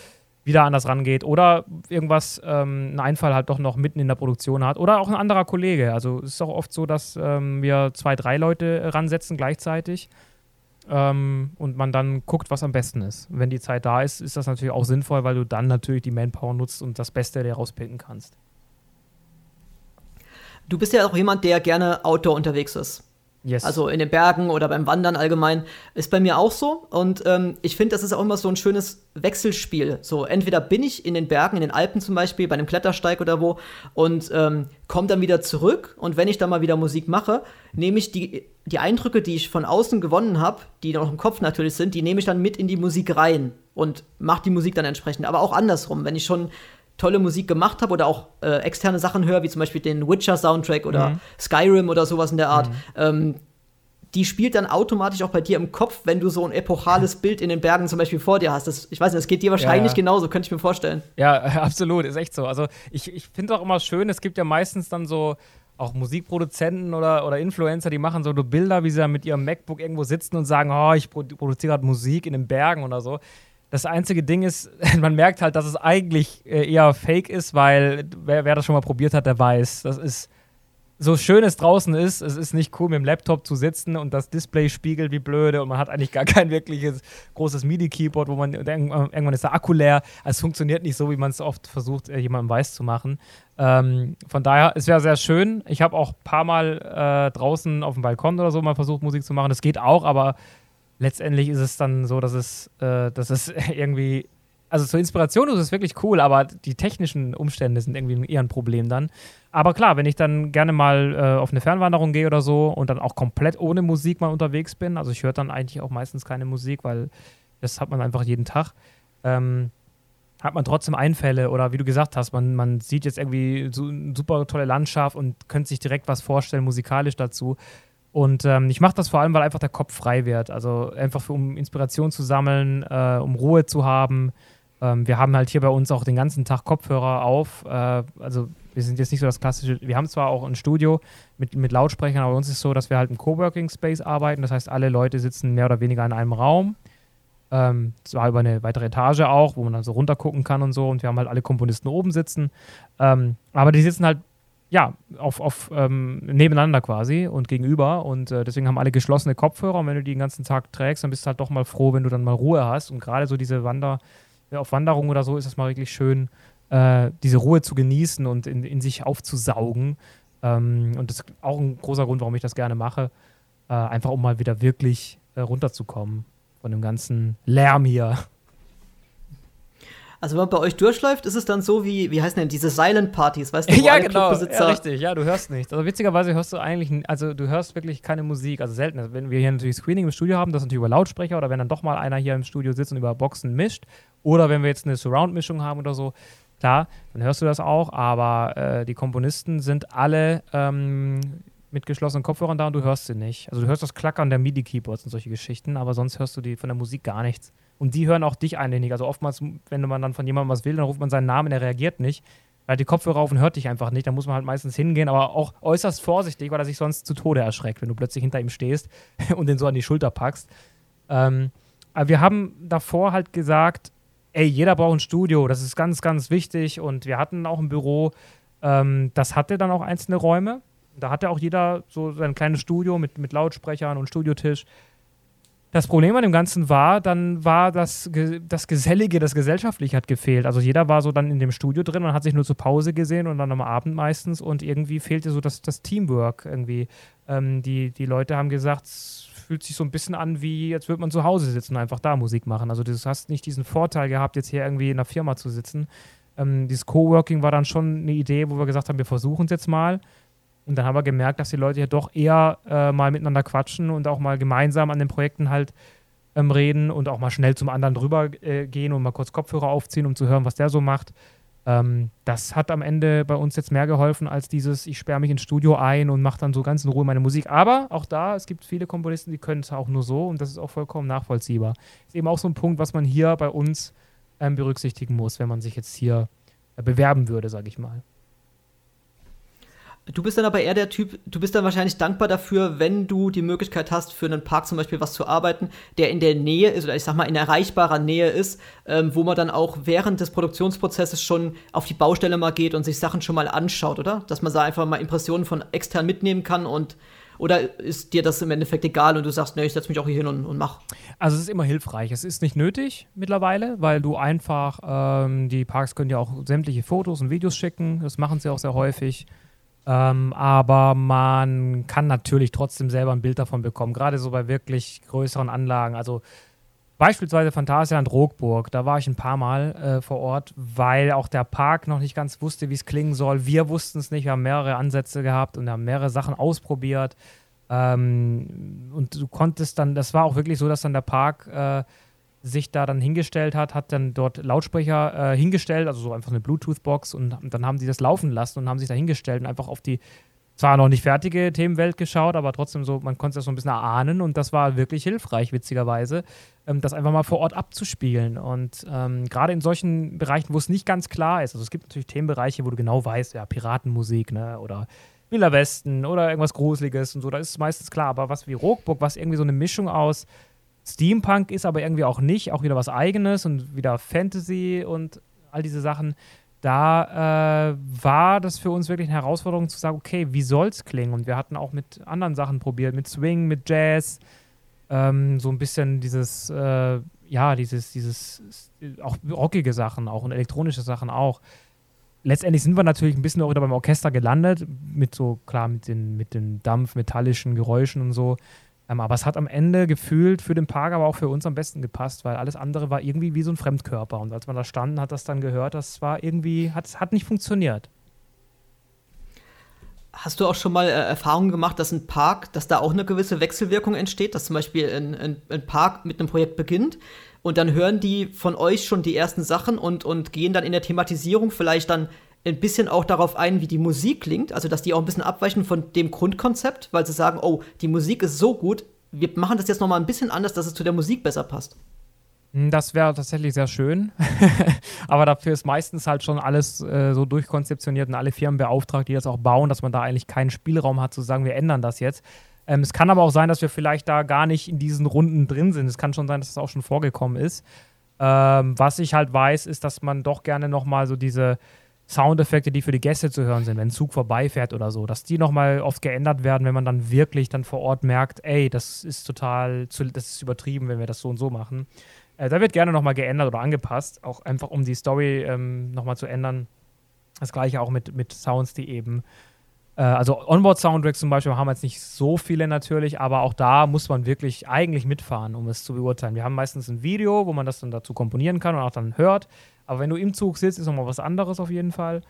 wieder anders rangeht oder irgendwas, ähm, einen Einfall halt doch noch mitten in der Produktion hat oder auch ein anderer Kollege. Also es ist auch oft so, dass ähm, wir zwei, drei Leute ransetzen gleichzeitig ähm, und man dann guckt, was am besten ist. Wenn die Zeit da ist, ist das natürlich auch sinnvoll, weil du dann natürlich die Manpower nutzt und das Beste daraus picken kannst. Du bist ja auch jemand, der gerne outdoor unterwegs ist. Yes. Also in den Bergen oder beim Wandern allgemein. Ist bei mir auch so. Und ähm, ich finde, das ist auch immer so ein schönes Wechselspiel. So, entweder bin ich in den Bergen, in den Alpen zum Beispiel, bei einem Klettersteig oder wo, und ähm, komme dann wieder zurück. Und wenn ich dann mal wieder Musik mache, nehme ich die, die Eindrücke, die ich von außen gewonnen habe, die noch im Kopf natürlich sind, die nehme ich dann mit in die Musik rein und mache die Musik dann entsprechend. Aber auch andersrum, wenn ich schon tolle Musik gemacht habe oder auch äh, externe Sachen höre, wie zum Beispiel den Witcher-Soundtrack oder mhm. Skyrim oder sowas in der Art, mhm. ähm, die spielt dann automatisch auch bei dir im Kopf, wenn du so ein epochales Bild in den Bergen zum Beispiel vor dir hast. Das, ich weiß nicht, das geht dir wahrscheinlich ja, genauso, könnte ich mir vorstellen. Ja, absolut, ist echt so. Also ich, ich finde es auch immer schön, es gibt ja meistens dann so auch Musikproduzenten oder, oder Influencer, die machen so Bilder, wie sie da mit ihrem MacBook irgendwo sitzen und sagen, oh, ich produziere gerade Musik in den Bergen oder so. Das einzige Ding ist, man merkt halt, dass es eigentlich äh, eher fake ist, weil wer, wer das schon mal probiert hat, der weiß, das ist so schön es draußen ist, es ist nicht cool, mit dem Laptop zu sitzen und das Display spiegelt wie blöde und man hat eigentlich gar kein wirkliches großes MIDI-Keyboard, wo man irgendwann ist der Akku leer. Also es funktioniert nicht so, wie man es oft versucht, äh, jemandem weiß zu machen. Ähm, von daher, es wäre sehr schön. Ich habe auch ein paar Mal äh, draußen auf dem Balkon oder so mal versucht, Musik zu machen. Das geht auch, aber letztendlich ist es dann so, dass es, äh, dass es irgendwie, also zur Inspiration ist es wirklich cool, aber die technischen Umstände sind irgendwie eher ein Problem dann. Aber klar, wenn ich dann gerne mal äh, auf eine Fernwanderung gehe oder so und dann auch komplett ohne Musik mal unterwegs bin, also ich höre dann eigentlich auch meistens keine Musik, weil das hat man einfach jeden Tag. Ähm, hat man trotzdem Einfälle oder wie du gesagt hast, man, man sieht jetzt irgendwie so eine super tolle Landschaft und könnte sich direkt was vorstellen, musikalisch dazu. Und ähm, ich mache das vor allem, weil einfach der Kopf frei wird. Also einfach für, um Inspiration zu sammeln, äh, um Ruhe zu haben. Ähm, wir haben halt hier bei uns auch den ganzen Tag Kopfhörer auf. Äh, also wir sind jetzt nicht so das klassische, wir haben zwar auch ein Studio mit, mit Lautsprechern, aber bei uns ist es so, dass wir halt im Coworking Space arbeiten. Das heißt, alle Leute sitzen mehr oder weniger in einem Raum. Ähm, zwar über eine weitere Etage auch, wo man dann so runter gucken kann und so. Und wir haben halt alle Komponisten oben sitzen. Ähm, aber die sitzen halt ja, auf, auf ähm, nebeneinander quasi und gegenüber. Und äh, deswegen haben alle geschlossene Kopfhörer. Und wenn du die den ganzen Tag trägst, dann bist du halt doch mal froh, wenn du dann mal Ruhe hast. Und gerade so diese Wander, ja, auf Wanderung oder so ist es mal wirklich schön, äh, diese Ruhe zu genießen und in, in sich aufzusaugen. Ähm, und das ist auch ein großer Grund, warum ich das gerne mache. Äh, einfach um mal wieder wirklich äh, runterzukommen von dem ganzen Lärm hier. Also wenn man bei euch durchläuft, ist es dann so wie, wie heißen denn diese Silent Partys, weißt du, ja, genau, ja, richtig, ja, du hörst nichts. Also witzigerweise hörst du eigentlich, also du hörst wirklich keine Musik, also selten. Also wenn wir hier natürlich Screening im Studio haben, das natürlich über Lautsprecher oder wenn dann doch mal einer hier im Studio sitzt und über Boxen mischt oder wenn wir jetzt eine Surround-Mischung haben oder so, klar, dann hörst du das auch, aber äh, die Komponisten sind alle ähm, mit geschlossenen Kopfhörern da und du hörst sie nicht. Also du hörst das Klackern der MIDI-Keyboards und solche Geschichten, aber sonst hörst du die von der Musik gar nichts. Und die hören auch dich nicht. Also oftmals, wenn man dann von jemandem was will, dann ruft man seinen Namen, er reagiert nicht. Er hat die Kopfhörer auf und hört dich einfach nicht. Da muss man halt meistens hingehen, aber auch äußerst vorsichtig, weil er sich sonst zu Tode erschreckt, wenn du plötzlich hinter ihm stehst und den so an die Schulter packst. Ähm, aber wir haben davor halt gesagt, ey, jeder braucht ein Studio, das ist ganz, ganz wichtig. Und wir hatten auch ein Büro, ähm, das hatte dann auch einzelne Räume. Da hatte auch jeder so sein kleines Studio mit, mit Lautsprechern und Studiotisch. Das Problem an dem Ganzen war, dann war das, das Gesellige, das Gesellschaftliche hat gefehlt. Also jeder war so dann in dem Studio drin und hat sich nur zur Pause gesehen und dann am Abend meistens und irgendwie fehlte so das, das Teamwork irgendwie. Ähm, die, die Leute haben gesagt, es fühlt sich so ein bisschen an, wie als würde man zu Hause sitzen und einfach da Musik machen. Also du hast nicht diesen Vorteil gehabt, jetzt hier irgendwie in einer Firma zu sitzen. Ähm, dieses Coworking war dann schon eine Idee, wo wir gesagt haben, wir versuchen es jetzt mal. Und dann haben wir gemerkt, dass die Leute ja doch eher äh, mal miteinander quatschen und auch mal gemeinsam an den Projekten halt ähm, reden und auch mal schnell zum anderen drüber äh, gehen und mal kurz Kopfhörer aufziehen, um zu hören, was der so macht. Ähm, das hat am Ende bei uns jetzt mehr geholfen als dieses, ich sperre mich ins Studio ein und mache dann so ganz in Ruhe meine Musik. Aber auch da, es gibt viele Komponisten, die können es auch nur so und das ist auch vollkommen nachvollziehbar. Ist eben auch so ein Punkt, was man hier bei uns ähm, berücksichtigen muss, wenn man sich jetzt hier äh, bewerben würde, sage ich mal. Du bist dann aber eher der Typ, du bist dann wahrscheinlich dankbar dafür, wenn du die Möglichkeit hast, für einen Park zum Beispiel was zu arbeiten, der in der Nähe ist oder ich sag mal in erreichbarer Nähe ist, ähm, wo man dann auch während des Produktionsprozesses schon auf die Baustelle mal geht und sich Sachen schon mal anschaut, oder? Dass man da einfach mal Impressionen von extern mitnehmen kann und oder ist dir das im Endeffekt egal und du sagst, ne, ich setze mich auch hier hin und, und mach? Also es ist immer hilfreich. Es ist nicht nötig mittlerweile, weil du einfach, ähm, die Parks können ja auch sämtliche Fotos und Videos schicken. Das machen sie auch sehr häufig. Ähm, aber man kann natürlich trotzdem selber ein Bild davon bekommen, gerade so bei wirklich größeren Anlagen. Also beispielsweise Phantasialand Rockburg, da war ich ein paar Mal äh, vor Ort, weil auch der Park noch nicht ganz wusste, wie es klingen soll. Wir wussten es nicht, wir haben mehrere Ansätze gehabt und haben mehrere Sachen ausprobiert. Ähm, und du konntest dann, das war auch wirklich so, dass dann der Park äh, sich da dann hingestellt hat, hat dann dort Lautsprecher äh, hingestellt, also so einfach eine Bluetooth-Box und, dann haben sie das laufen lassen und haben sich da hingestellt und einfach auf die zwar noch nicht fertige Themenwelt geschaut, aber trotzdem so, man konnte es so ein bisschen erahnen und das war wirklich hilfreich, witzigerweise, ähm, das einfach mal vor Ort abzuspielen. Und ähm, gerade in solchen Bereichen, wo es nicht ganz klar ist, also es gibt natürlich Themenbereiche, wo du genau weißt, ja, Piratenmusik, ne, oder Wilder Westen oder irgendwas Gruseliges und so, da ist es meistens klar, aber was wie Rockburg, was irgendwie so eine Mischung aus Steampunk ist aber irgendwie auch nicht, auch wieder was eigenes und wieder Fantasy und all diese Sachen. Da äh, war das für uns wirklich eine Herausforderung zu sagen, okay, wie soll es klingen? Und wir hatten auch mit anderen Sachen probiert, mit Swing, mit Jazz, ähm, so ein bisschen dieses, äh, ja, dieses, dieses, auch rockige Sachen auch und elektronische Sachen auch. Letztendlich sind wir natürlich ein bisschen auch wieder beim Orchester gelandet, mit so, klar, mit den, mit den dampfmetallischen Geräuschen und so. Ähm, aber es hat am Ende gefühlt für den Park, aber auch für uns am besten gepasst, weil alles andere war irgendwie wie so ein Fremdkörper. Und als man da stand, hat das dann gehört, das war irgendwie, hat, hat nicht funktioniert. Hast du auch schon mal äh, Erfahrungen gemacht, dass ein Park, dass da auch eine gewisse Wechselwirkung entsteht, dass zum Beispiel ein, ein, ein, Park mit einem Projekt beginnt und dann hören die von euch schon die ersten Sachen und, und gehen dann in der Thematisierung vielleicht dann ein bisschen auch darauf ein, wie die Musik klingt, also dass die auch ein bisschen abweichen von dem Grundkonzept, weil sie sagen, oh, die Musik ist so gut, wir machen das jetzt noch mal ein bisschen anders, dass es zu der Musik besser passt. Hm, das wäre tatsächlich sehr schön. Aber dafür ist meistens halt schon alles äh, so durchkonzeptioniert und alle Firmen beauftragt, die das auch bauen, dass man da eigentlich keinen Spielraum hat zu sagen, wir ändern das jetzt. Ähm, es kann aber auch sein, dass wir vielleicht da gar nicht in diesen Runden drin sind. Es kann schon sein, dass das auch schon vorgekommen ist. Ähm, was ich halt weiß, ist, dass man doch gerne noch mal so diese Soundeffekte, die für die Gäste zu hören sind, wenn ein Zug vorbeifährt oder so, dass die nochmal oft geändert werden, wenn man dann wirklich dann vor Ort merkt, ey, das ist total, zu, das ist übertrieben, wenn wir das so und so machen. Äh, da wird gerne nochmal geändert oder angepasst, auch einfach um die Story ähm, nochmal zu ändern. Das gleiche auch mit, mit Sounds, die eben, äh, also Onboard-Soundtracks zum Beispiel haben wir jetzt nicht so viele natürlich, aber auch da muss man wirklich eigentlich mitfahren, um es zu beurteilen. Wir haben meistens ein Video, wo man das dann dazu komponieren kann und auch dann hört. Aber wenn du im Zug sitzt, ist nochmal was anderes auf jeden Fall.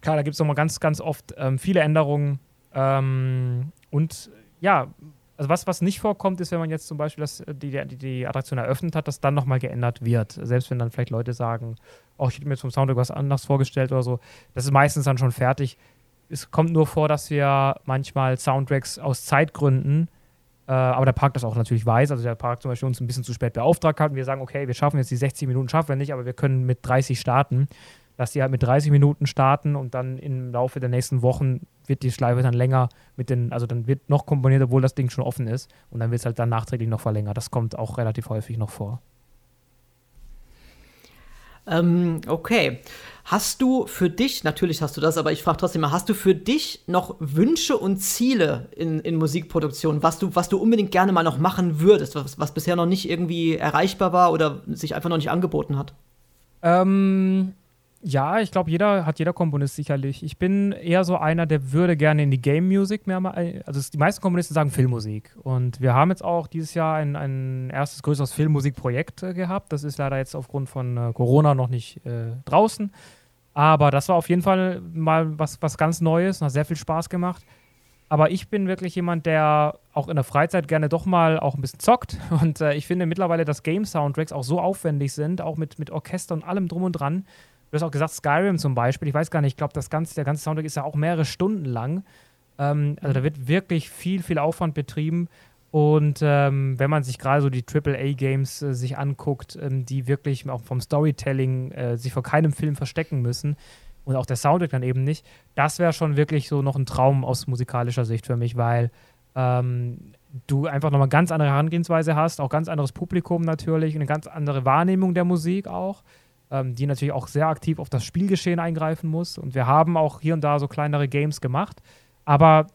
Klar, da gibt es nochmal ganz, ganz oft ähm, viele Änderungen. Ähm, und ja, also was, was nicht vorkommt, ist, wenn man jetzt zum Beispiel das, die, die, die Attraktion eröffnet hat, dass dann nochmal geändert wird. Selbst wenn dann vielleicht Leute sagen, oh, ich hätte mir zum Soundtrack was anderes vorgestellt oder so. Das ist meistens dann schon fertig. Es kommt nur vor, dass wir manchmal Soundtracks aus Zeitgründen äh, aber der Park das auch natürlich weiß. Also der Park zum Beispiel uns ein bisschen zu spät beauftragt hat und wir sagen, okay, wir schaffen jetzt die 60 Minuten, schaffen wir nicht, aber wir können mit 30 starten. Dass die halt mit 30 Minuten starten und dann im Laufe der nächsten Wochen wird die Schleife dann länger mit den, also dann wird noch komponiert, obwohl das Ding schon offen ist und dann wird es halt dann nachträglich noch verlängert. Das kommt auch relativ häufig noch vor. Ähm, okay. Hast du für dich, natürlich hast du das, aber ich frage trotzdem mal, hast du für dich noch Wünsche und Ziele in, in Musikproduktion, was du, was du unbedingt gerne mal noch machen würdest, was, was bisher noch nicht irgendwie erreichbar war oder sich einfach noch nicht angeboten hat? Ähm, ja, ich glaube, jeder hat jeder Komponist sicherlich. Ich bin eher so einer, der würde gerne in die Game Music mehr mal. Also die meisten Komponisten sagen Filmmusik. Und wir haben jetzt auch dieses Jahr ein, ein erstes größeres Filmmusikprojekt äh, gehabt. Das ist leider jetzt aufgrund von äh, Corona noch nicht äh, draußen. Aber das war auf jeden Fall mal was, was ganz Neues und hat sehr viel Spaß gemacht. Aber ich bin wirklich jemand, der auch in der Freizeit gerne doch mal auch ein bisschen zockt. Und äh, ich finde mittlerweile, dass Game-Soundtracks auch so aufwendig sind, auch mit, mit Orchester und allem drum und dran. Du hast auch gesagt, Skyrim zum Beispiel. Ich weiß gar nicht, ich glaube, ganze, der ganze Soundtrack ist ja auch mehrere Stunden lang. Ähm, also da wird wirklich viel, viel Aufwand betrieben. Und ähm, wenn man sich gerade so die AAA-Games äh, sich anguckt, ähm, die wirklich auch vom Storytelling äh, sich vor keinem Film verstecken müssen, und auch der Soundtrack dann eben nicht, das wäre schon wirklich so noch ein Traum aus musikalischer Sicht für mich, weil ähm, du einfach nochmal ganz andere Herangehensweise hast, auch ganz anderes Publikum natürlich, eine ganz andere Wahrnehmung der Musik auch, ähm, die natürlich auch sehr aktiv auf das Spielgeschehen eingreifen muss. Und wir haben auch hier und da so kleinere Games gemacht, aber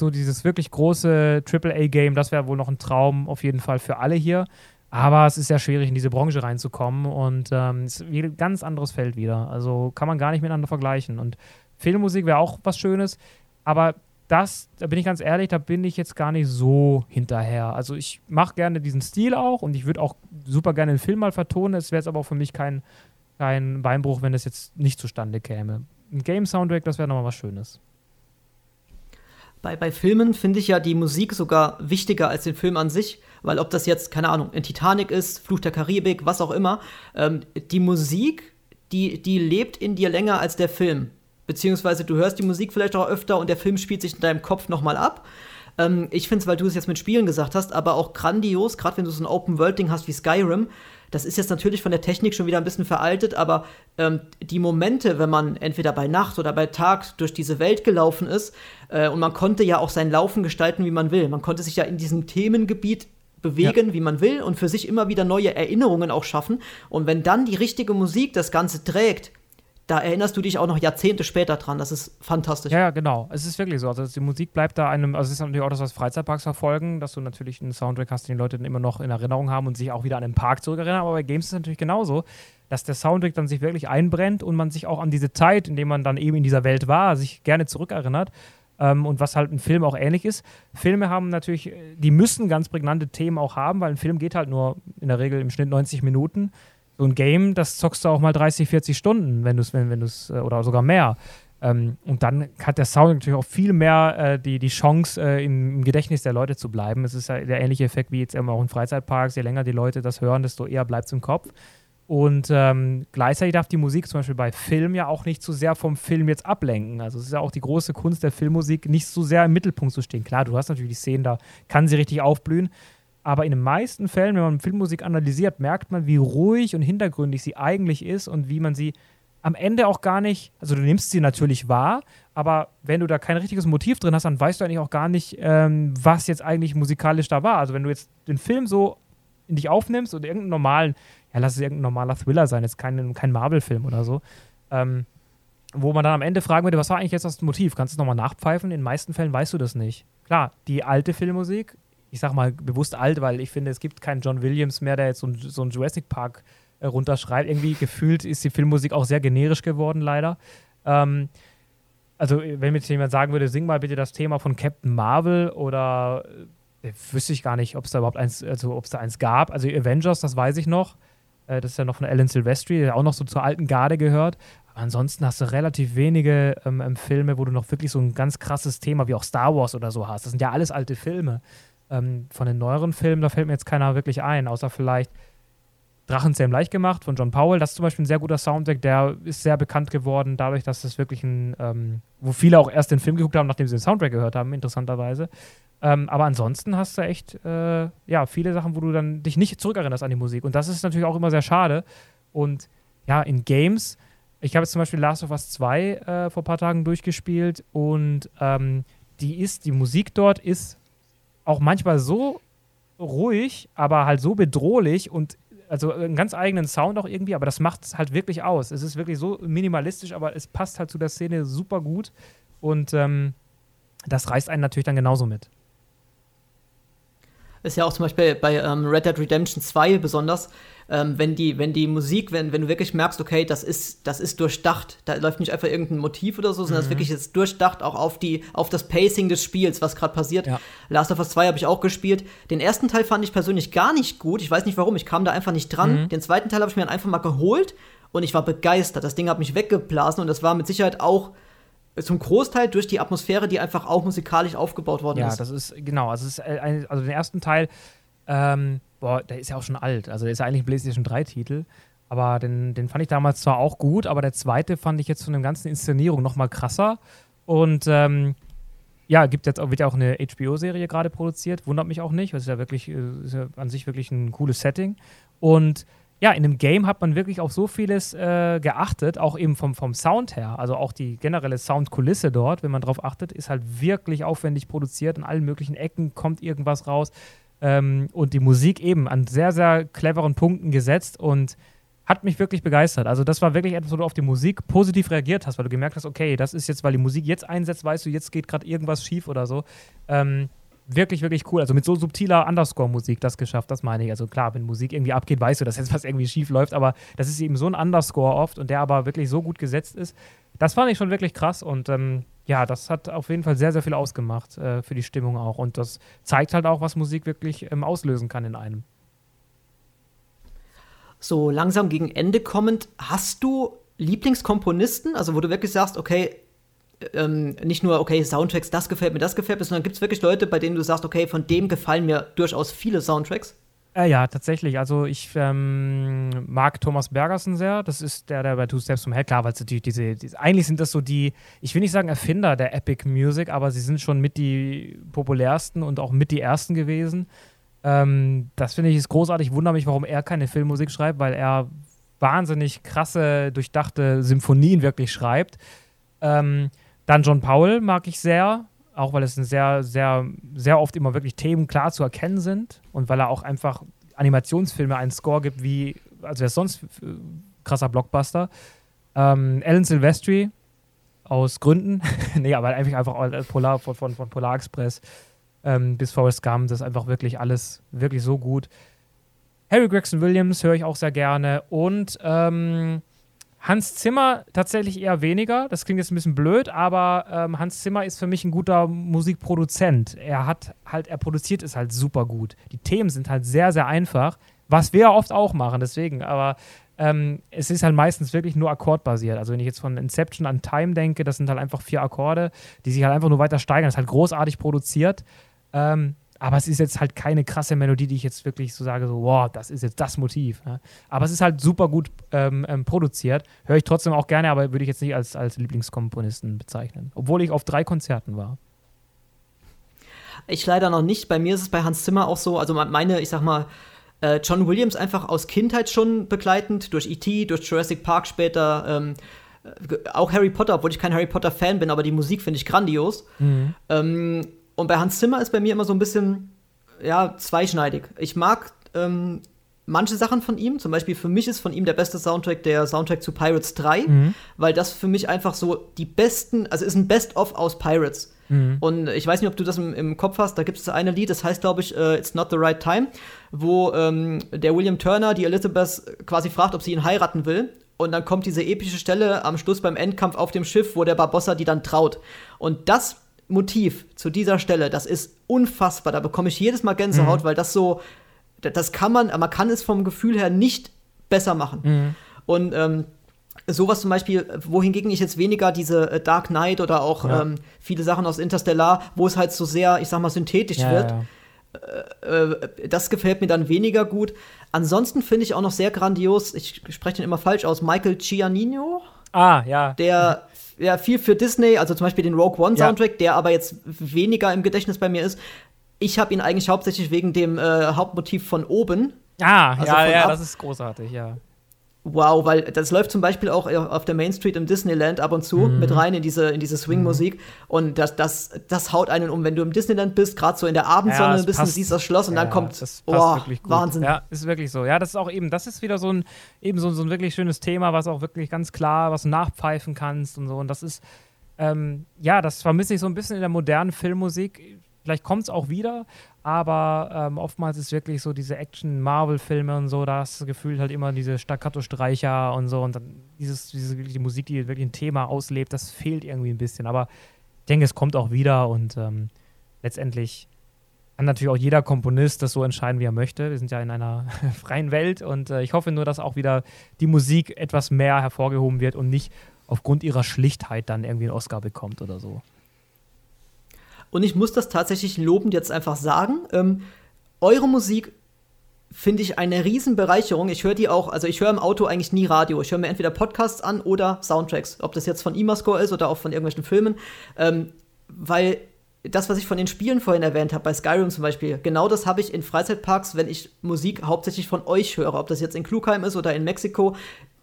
so dieses wirklich große AAA-Game, das wäre wohl noch ein Traum auf jeden Fall für alle hier. Aber es ist sehr schwierig, in diese Branche reinzukommen und ähm, es ist ein ganz anderes Feld wieder. Also kann man gar nicht miteinander vergleichen. Und Filmmusik wäre auch was Schönes, aber das, da bin ich ganz ehrlich, da bin ich jetzt gar nicht so hinterher. Also ich mache gerne diesen Stil auch und ich würde auch super gerne einen Film mal vertonen. Es wäre jetzt aber auch für mich kein, kein Beinbruch, wenn es jetzt nicht zustande käme. Ein Game-Soundtrack, das wäre nochmal was Schönes. Bei, bei Filmen finde ich ja die Musik sogar wichtiger als den Film an sich, weil ob das jetzt, keine Ahnung, in Titanic ist, Fluch der Karibik, was auch immer, ähm, die Musik, die, die lebt in dir länger als der Film. Beziehungsweise du hörst die Musik vielleicht auch öfter und der Film spielt sich in deinem Kopf nochmal ab. Ähm, ich finde es, weil du es jetzt mit Spielen gesagt hast, aber auch grandios, gerade wenn du so ein Open-World-Ding hast wie Skyrim, das ist jetzt natürlich von der Technik schon wieder ein bisschen veraltet, aber ähm, die Momente, wenn man entweder bei Nacht oder bei Tag durch diese Welt gelaufen ist, äh, und man konnte ja auch sein Laufen gestalten, wie man will. Man konnte sich ja in diesem Themengebiet bewegen, ja. wie man will und für sich immer wieder neue Erinnerungen auch schaffen. Und wenn dann die richtige Musik das Ganze trägt, da erinnerst du dich auch noch Jahrzehnte später dran. Das ist fantastisch. Ja, genau. Es ist wirklich so. Also die Musik bleibt da einem, also es ist natürlich auch das, was Freizeitparks verfolgen, dass du natürlich einen Soundtrack hast, den die Leute dann immer noch in Erinnerung haben und sich auch wieder an den Park zurückerinnern. Aber bei Games ist es natürlich genauso, dass der Soundtrack dann sich wirklich einbrennt und man sich auch an diese Zeit, in der man dann eben in dieser Welt war, sich gerne zurückerinnert. Ähm, und was halt ein Film auch ähnlich ist. Filme haben natürlich, die müssen ganz prägnante Themen auch haben, weil ein Film geht halt nur in der Regel im Schnitt 90 Minuten so ein Game, das zockst du auch mal 30, 40 Stunden, wenn du es, wenn, wenn du es, äh, oder sogar mehr. Ähm, und dann hat der Sound natürlich auch viel mehr äh, die, die Chance, äh, im, im, Gedächtnis der Leute zu bleiben. Es ist ja der ähnliche Effekt wie jetzt immer auch in Freizeitparks. Je länger die Leute das hören, desto eher bleibt es im Kopf. Und ähm, gleichzeitig darf die Musik zum Beispiel bei Film ja auch nicht zu sehr vom Film jetzt ablenken. Also es ist ja auch die große Kunst der Filmmusik, nicht so sehr im Mittelpunkt zu stehen. Klar, du hast natürlich die Szenen, da kann sie richtig aufblühen. Aber in den meisten Fällen, wenn man Filmmusik analysiert, merkt man, wie ruhig und hintergründig sie eigentlich ist und wie man sie am Ende auch gar nicht, also du nimmst sie natürlich wahr, aber wenn du da kein richtiges Motiv drin hast, dann weißt du eigentlich auch gar nicht, ähm, was jetzt eigentlich musikalisch da war. Also wenn du jetzt den Film so in dich aufnimmst und irgendeinen normalen, ja lass es irgendein normaler Thriller sein, jetzt kein, kein Marvel-Film oder so, ähm, wo man dann am Ende fragen würde, was war eigentlich jetzt das Motiv? Kannst du es nochmal nachpfeifen? In den meisten Fällen weißt du das nicht. Klar, die alte Filmmusik ich sag mal bewusst alt, weil ich finde, es gibt keinen John Williams mehr, der jetzt so, ein, so einen Jurassic Park äh, runterschreibt. Irgendwie gefühlt ist die Filmmusik auch sehr generisch geworden, leider. Ähm, also, wenn mir jemand sagen würde, sing mal bitte das Thema von Captain Marvel oder äh, wüsste ich gar nicht, ob es da überhaupt eins, also ob es da eins gab. Also Avengers, das weiß ich noch. Äh, das ist ja noch von Alan Silvestri, der auch noch so zur alten Garde gehört. Aber ansonsten hast du relativ wenige ähm, ähm Filme, wo du noch wirklich so ein ganz krasses Thema wie auch Star Wars oder so hast. Das sind ja alles alte Filme. Ähm, von den neueren Filmen, da fällt mir jetzt keiner wirklich ein, außer vielleicht Drachenzähm leicht gemacht von John Powell. Das ist zum Beispiel ein sehr guter Soundtrack, der ist sehr bekannt geworden, dadurch, dass das wirklich ein, ähm, wo viele auch erst den Film geguckt haben, nachdem sie den Soundtrack gehört haben, interessanterweise. Ähm, aber ansonsten hast du echt, äh, ja, viele Sachen, wo du dann dich nicht zurückerinnerst an die Musik. Und das ist natürlich auch immer sehr schade. Und ja, in Games, ich habe jetzt zum Beispiel Last of Us 2 äh, vor ein paar Tagen durchgespielt und ähm, die ist, die Musik dort ist auch manchmal so ruhig, aber halt so bedrohlich und also einen ganz eigenen Sound auch irgendwie, aber das macht es halt wirklich aus. Es ist wirklich so minimalistisch, aber es passt halt zu der Szene super gut und ähm, das reißt einen natürlich dann genauso mit. Ist ja auch zum Beispiel bei ähm, Red Dead Redemption 2 besonders, ähm, wenn, die, wenn die Musik, wenn, wenn du wirklich merkst, okay, das ist, das ist durchdacht, da läuft nicht einfach irgendein Motiv oder so, sondern mhm. das wirklich jetzt durchdacht auch auf, die, auf das Pacing des Spiels, was gerade passiert. Ja. Last of Us 2 habe ich auch gespielt. Den ersten Teil fand ich persönlich gar nicht gut. Ich weiß nicht warum, ich kam da einfach nicht dran. Mhm. Den zweiten Teil habe ich mir dann einfach mal geholt und ich war begeistert. Das Ding hat mich weggeblasen und das war mit Sicherheit auch zum Großteil durch die Atmosphäre, die einfach auch musikalisch aufgebaut worden ja, ist. Ja, das ist, genau, also, ist ein, also den ersten Teil, ähm, boah, der ist ja auch schon alt, also der ist ja eigentlich ein PlayStation 3-Titel. Aber den, den fand ich damals zwar auch gut, aber der zweite fand ich jetzt von der ganzen Inszenierung noch mal krasser. Und ähm, ja, gibt jetzt auch, wird ja auch eine HBO-Serie gerade produziert, wundert mich auch nicht, weil es ja wirklich, äh, ist ja an sich wirklich ein cooles Setting. Und ja, in dem Game hat man wirklich auf so vieles äh, geachtet, auch eben vom, vom Sound her. Also auch die generelle Soundkulisse dort, wenn man darauf achtet, ist halt wirklich aufwendig produziert. An allen möglichen Ecken kommt irgendwas raus. Ähm, und die Musik eben an sehr, sehr cleveren Punkten gesetzt. Und hat mich wirklich begeistert. Also das war wirklich etwas, wo du auf die Musik positiv reagiert hast, weil du gemerkt hast, okay, das ist jetzt, weil die Musik jetzt einsetzt, weißt du, jetzt geht gerade irgendwas schief oder so. Ähm, wirklich, wirklich cool. Also mit so subtiler Underscore-Musik das geschafft, das meine ich. Also klar, wenn Musik irgendwie abgeht, weißt du, dass jetzt was irgendwie schief läuft, aber das ist eben so ein Underscore oft und der aber wirklich so gut gesetzt ist. Das fand ich schon wirklich krass und ähm, ja, das hat auf jeden Fall sehr, sehr viel ausgemacht äh, für die Stimmung auch. Und das zeigt halt auch, was Musik wirklich ähm, auslösen kann in einem so langsam gegen Ende kommend, hast du Lieblingskomponisten, also wo du wirklich sagst, okay, ähm, nicht nur, okay, Soundtracks, das gefällt mir, das gefällt mir, sondern gibt es wirklich Leute, bei denen du sagst, okay, von dem gefallen mir durchaus viele Soundtracks? Äh, ja, tatsächlich. Also ich ähm, mag Thomas Bergersen sehr. Das ist der, der bei Two Steps from Hell, klar, weil es natürlich diese, diese, eigentlich sind das so die, ich will nicht sagen Erfinder der Epic Music, aber sie sind schon mit die populärsten und auch mit die ersten gewesen. Ähm, das finde ich ist großartig. Ich wundere mich, warum er keine Filmmusik schreibt, weil er wahnsinnig krasse, durchdachte Symphonien wirklich schreibt. Ähm, dann John Powell mag ich sehr, auch weil es sehr, sehr, sehr oft immer wirklich Themen klar zu erkennen sind und weil er auch einfach Animationsfilme einen Score gibt, wie, also er ist sonst krasser Blockbuster. Ähm, Alan Silvestri aus Gründen, nee, aber einfach einfach Polar, von, von, von Polar Express ähm, bis Forrest Gump. Das ist einfach wirklich alles wirklich so gut. Harry Gregson Williams höre ich auch sehr gerne. Und ähm, Hans Zimmer tatsächlich eher weniger. Das klingt jetzt ein bisschen blöd, aber ähm, Hans Zimmer ist für mich ein guter Musikproduzent. Er hat halt, er produziert es halt super gut. Die Themen sind halt sehr, sehr einfach, was wir oft auch machen, deswegen. Aber ähm, es ist halt meistens wirklich nur akkordbasiert. Also wenn ich jetzt von Inception an Time denke, das sind halt einfach vier Akkorde, die sich halt einfach nur weiter steigern. Das ist halt großartig produziert. Ähm, aber es ist jetzt halt keine krasse Melodie, die ich jetzt wirklich so sage, so, wow, das ist jetzt das Motiv. Ne? Aber es ist halt super gut ähm, ähm, produziert. Höre ich trotzdem auch gerne, aber würde ich jetzt nicht als, als Lieblingskomponisten bezeichnen. Obwohl ich auf drei Konzerten war. Ich leider noch nicht. Bei mir ist es bei Hans Zimmer auch so, also meine, ich sag mal, äh, John Williams einfach aus Kindheit schon begleitend, durch E.T., durch Jurassic Park später, ähm, äh, auch Harry Potter, obwohl ich kein Harry Potter-Fan bin, aber die Musik finde ich grandios. Mhm. Ähm, und bei Hans Zimmer ist bei mir immer so ein bisschen, ja, zweischneidig. Ich mag ähm, manche Sachen von ihm. Zum Beispiel für mich ist von ihm der beste Soundtrack der Soundtrack zu Pirates 3, mhm. weil das für mich einfach so die besten, also ist ein Best-of aus Pirates. Mhm. Und ich weiß nicht, ob du das im, im Kopf hast, da gibt es das eine Lied, das heißt, glaube ich, uh, It's Not the Right Time, wo ähm, der William Turner die Elizabeth quasi fragt, ob sie ihn heiraten will. Und dann kommt diese epische Stelle am Schluss beim Endkampf auf dem Schiff, wo der Barbossa die dann traut. Und das Motiv zu dieser Stelle, das ist unfassbar. Da bekomme ich jedes Mal Gänsehaut, mhm. weil das so, das kann man, man kann es vom Gefühl her nicht besser machen. Mhm. Und ähm, sowas zum Beispiel, wohingegen ich jetzt weniger diese äh, Dark Knight oder auch ja. ähm, viele Sachen aus Interstellar, wo es halt so sehr, ich sag mal, synthetisch ja, wird. Ja. Äh, äh, das gefällt mir dann weniger gut. Ansonsten finde ich auch noch sehr grandios, ich spreche den immer falsch aus, Michael Giannino. Ah, ja. Der ja viel für Disney, also zum Beispiel den Rogue One Soundtrack, ja. der aber jetzt weniger im Gedächtnis bei mir ist. Ich habe ihn eigentlich hauptsächlich wegen dem äh, Hauptmotiv von oben. Ah, also ja, ja, das ist großartig, ja. Wow, weil das läuft zum Beispiel auch auf der Main Street im Disneyland ab und zu mhm. mit rein in diese, in diese Swing-Musik. Mhm. Und das, das, das haut einen um. Wenn du im Disneyland bist, gerade so in der Abendsonne ja, bist und siehst das Schloss und ja, dann kommt, das oh, Wahnsinn. Ja, ist wirklich so. Ja, das ist auch eben, das ist wieder so ein, eben so, so ein wirklich schönes Thema, was auch wirklich ganz klar, was du nachpfeifen kannst und so. Und das ist, ähm, ja, das vermisse ich so ein bisschen in der modernen Filmmusik. Vielleicht kommt es auch wieder, aber ähm, oftmals ist wirklich so diese Action-Marvel-Filme und so, da hast du gefühlt halt immer diese Staccato-Streicher und so und dann dieses, diese die Musik, die wirklich ein Thema auslebt, das fehlt irgendwie ein bisschen. Aber ich denke, es kommt auch wieder und ähm, letztendlich kann natürlich auch jeder Komponist das so entscheiden, wie er möchte. Wir sind ja in einer freien Welt und äh, ich hoffe nur, dass auch wieder die Musik etwas mehr hervorgehoben wird und nicht aufgrund ihrer Schlichtheit dann irgendwie einen Oscar bekommt oder so. Und ich muss das tatsächlich lobend jetzt einfach sagen. Ähm, eure Musik finde ich eine Riesenbereicherung. Ich höre die auch, also ich höre im Auto eigentlich nie Radio. Ich höre mir entweder Podcasts an oder Soundtracks, ob das jetzt von Imascore ist oder auch von irgendwelchen Filmen. Ähm, weil das, was ich von den Spielen vorhin erwähnt habe, bei Skyrim zum Beispiel, genau das habe ich in Freizeitparks, wenn ich Musik hauptsächlich von euch höre, ob das jetzt in Klugheim ist oder in Mexiko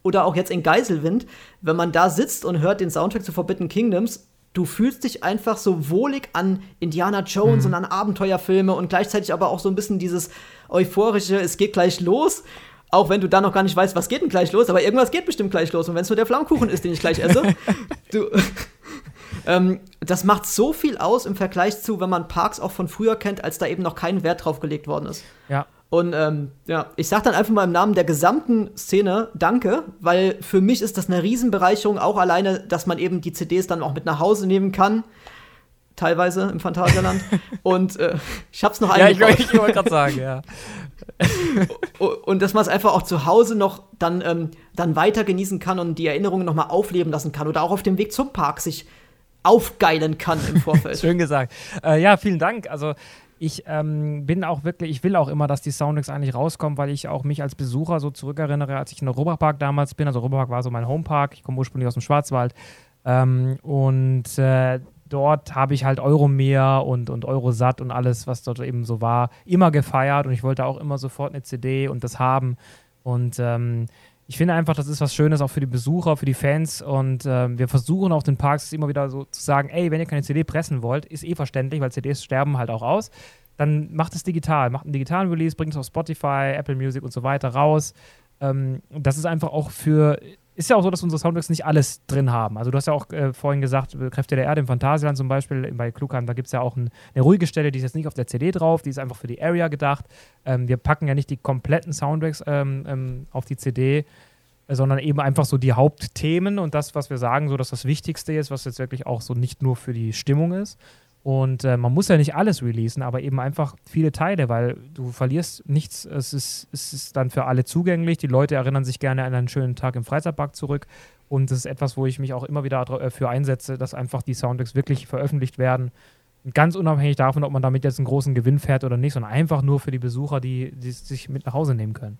oder auch jetzt in Geiselwind. Wenn man da sitzt und hört den Soundtrack zu Forbidden Kingdoms, du fühlst dich einfach so wohlig an Indiana Jones mhm. und an Abenteuerfilme und gleichzeitig aber auch so ein bisschen dieses euphorische, es geht gleich los. Auch wenn du da noch gar nicht weißt, was geht denn gleich los, aber irgendwas geht bestimmt gleich los. Und wenn es nur der Flammkuchen ist, den ich gleich esse, du, ähm, das macht so viel aus im Vergleich zu, wenn man Parks auch von früher kennt, als da eben noch kein Wert drauf gelegt worden ist. Ja. Und ähm, ja, ich sag dann einfach mal im Namen der gesamten Szene Danke, weil für mich ist das eine Riesenbereicherung, auch alleine, dass man eben die CDs dann auch mit nach Hause nehmen kann. Teilweise im Phantasialand. Und äh, ich hab's noch eingebaut. Ja, ich, ich wollte gerade sagen, ja. und dass man es einfach auch zu Hause noch dann, ähm, dann weiter genießen kann und die Erinnerungen noch mal aufleben lassen kann oder auch auf dem Weg zum Park sich aufgeilen kann im Vorfeld. Schön gesagt. Äh, ja, vielen Dank. Also ich ähm, bin auch wirklich, ich will auch immer, dass die Soundtracks eigentlich rauskommen, weil ich auch mich als Besucher so zurückerinnere, als ich in Europapark damals bin. Also Europapark war so mein Homepark. Ich komme ursprünglich aus dem Schwarzwald. Ähm, und äh, dort habe ich halt Euromeer und, und Eurosat und alles, was dort eben so war, immer gefeiert. Und ich wollte auch immer sofort eine CD und das haben. Und ähm, ich finde einfach, das ist was Schönes auch für die Besucher, für die Fans. Und äh, wir versuchen auch den Parks immer wieder so zu sagen, ey, wenn ihr keine CD pressen wollt, ist eh verständlich, weil CDs sterben halt auch aus, dann macht es digital, macht einen digitalen Release, bringt es auf Spotify, Apple Music und so weiter raus. Ähm, das ist einfach auch für ist ja auch so, dass unsere Soundtracks nicht alles drin haben. Also du hast ja auch äh, vorhin gesagt, äh, Kräfte der Erde im Phantasialand zum Beispiel, bei Klugheim, da gibt es ja auch ein, eine ruhige Stelle, die ist jetzt nicht auf der CD drauf, die ist einfach für die Area gedacht. Ähm, wir packen ja nicht die kompletten Soundtracks ähm, ähm, auf die CD, äh, sondern eben einfach so die Hauptthemen und das, was wir sagen, so dass das Wichtigste ist, was jetzt wirklich auch so nicht nur für die Stimmung ist. Und äh, man muss ja nicht alles releasen, aber eben einfach viele Teile, weil du verlierst nichts. Es ist, es ist dann für alle zugänglich. Die Leute erinnern sich gerne an einen schönen Tag im Freizeitpark zurück. Und das ist etwas, wo ich mich auch immer wieder dafür äh, einsetze, dass einfach die Soundtracks wirklich veröffentlicht werden. Ganz unabhängig davon, ob man damit jetzt einen großen Gewinn fährt oder nicht, sondern einfach nur für die Besucher, die, die sich mit nach Hause nehmen können.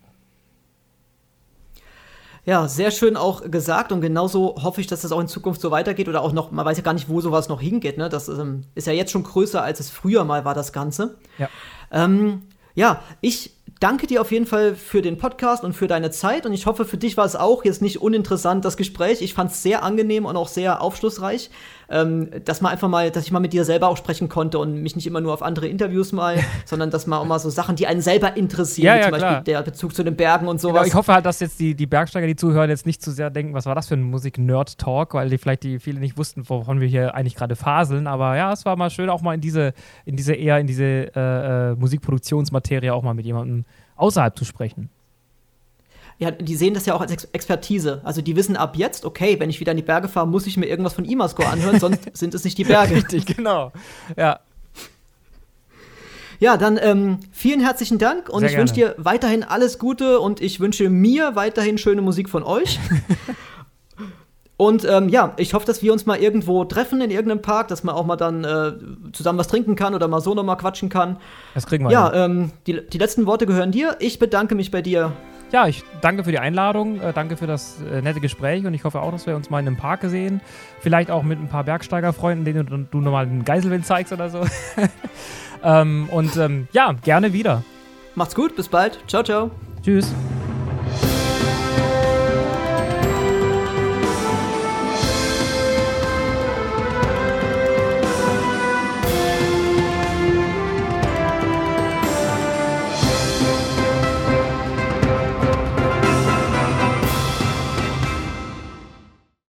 Ja, sehr schön auch gesagt und genauso hoffe ich, dass das auch in Zukunft so weitergeht oder auch noch, man weiß ja gar nicht, wo sowas noch hingeht, ne? Das ähm, ist ja jetzt schon größer, als es früher mal war, das Ganze. Ja. Ähm, ja, ich danke dir auf jeden Fall für den Podcast und für deine Zeit und ich hoffe, für dich war es auch jetzt nicht uninteressant, das Gespräch. Ich fand es sehr angenehm und auch sehr aufschlussreich, ähm, dass man einfach mal, dass ich mal mit dir selber auch sprechen konnte und mich nicht immer nur auf andere Interviews mal, sondern dass man auch mal so Sachen, die einen selber interessieren, ja, ja, zum Beispiel der Bezug zu den Bergen und sowas. Genau, ich hoffe halt, dass jetzt die, die Bergsteiger, die zuhören, jetzt nicht zu sehr denken, was war das für ein Musik-Nerd-Talk, weil die vielleicht die viele nicht wussten, wovon wir hier eigentlich gerade faseln. Aber ja, es war mal schön, auch mal in diese, in diese eher in diese äh, äh, Musikproduktionsmaterie auch mal mit jemandem außerhalb zu sprechen. Ja, die sehen das ja auch als Ex Expertise. Also die wissen ab jetzt, okay, wenn ich wieder in die Berge fahre, muss ich mir irgendwas von Imascore anhören, sonst sind es nicht die Berge. Richtig, genau. Ja. Ja, dann ähm, vielen herzlichen Dank und Sehr ich wünsche dir weiterhin alles Gute und ich wünsche mir weiterhin schöne Musik von euch. Und ähm, ja, ich hoffe, dass wir uns mal irgendwo treffen in irgendeinem Park, dass man auch mal dann äh, zusammen was trinken kann oder mal so nochmal quatschen kann. Das kriegen wir. Ja, ähm, die, die letzten Worte gehören dir. Ich bedanke mich bei dir. Ja, ich danke für die Einladung, äh, danke für das äh, nette Gespräch und ich hoffe auch, dass wir uns mal in einem Park sehen. Vielleicht auch mit ein paar Bergsteigerfreunden, denen du, du nochmal einen Geiselwind zeigst oder so. ähm, und ähm, ja, gerne wieder. Macht's gut, bis bald. Ciao, ciao. Tschüss.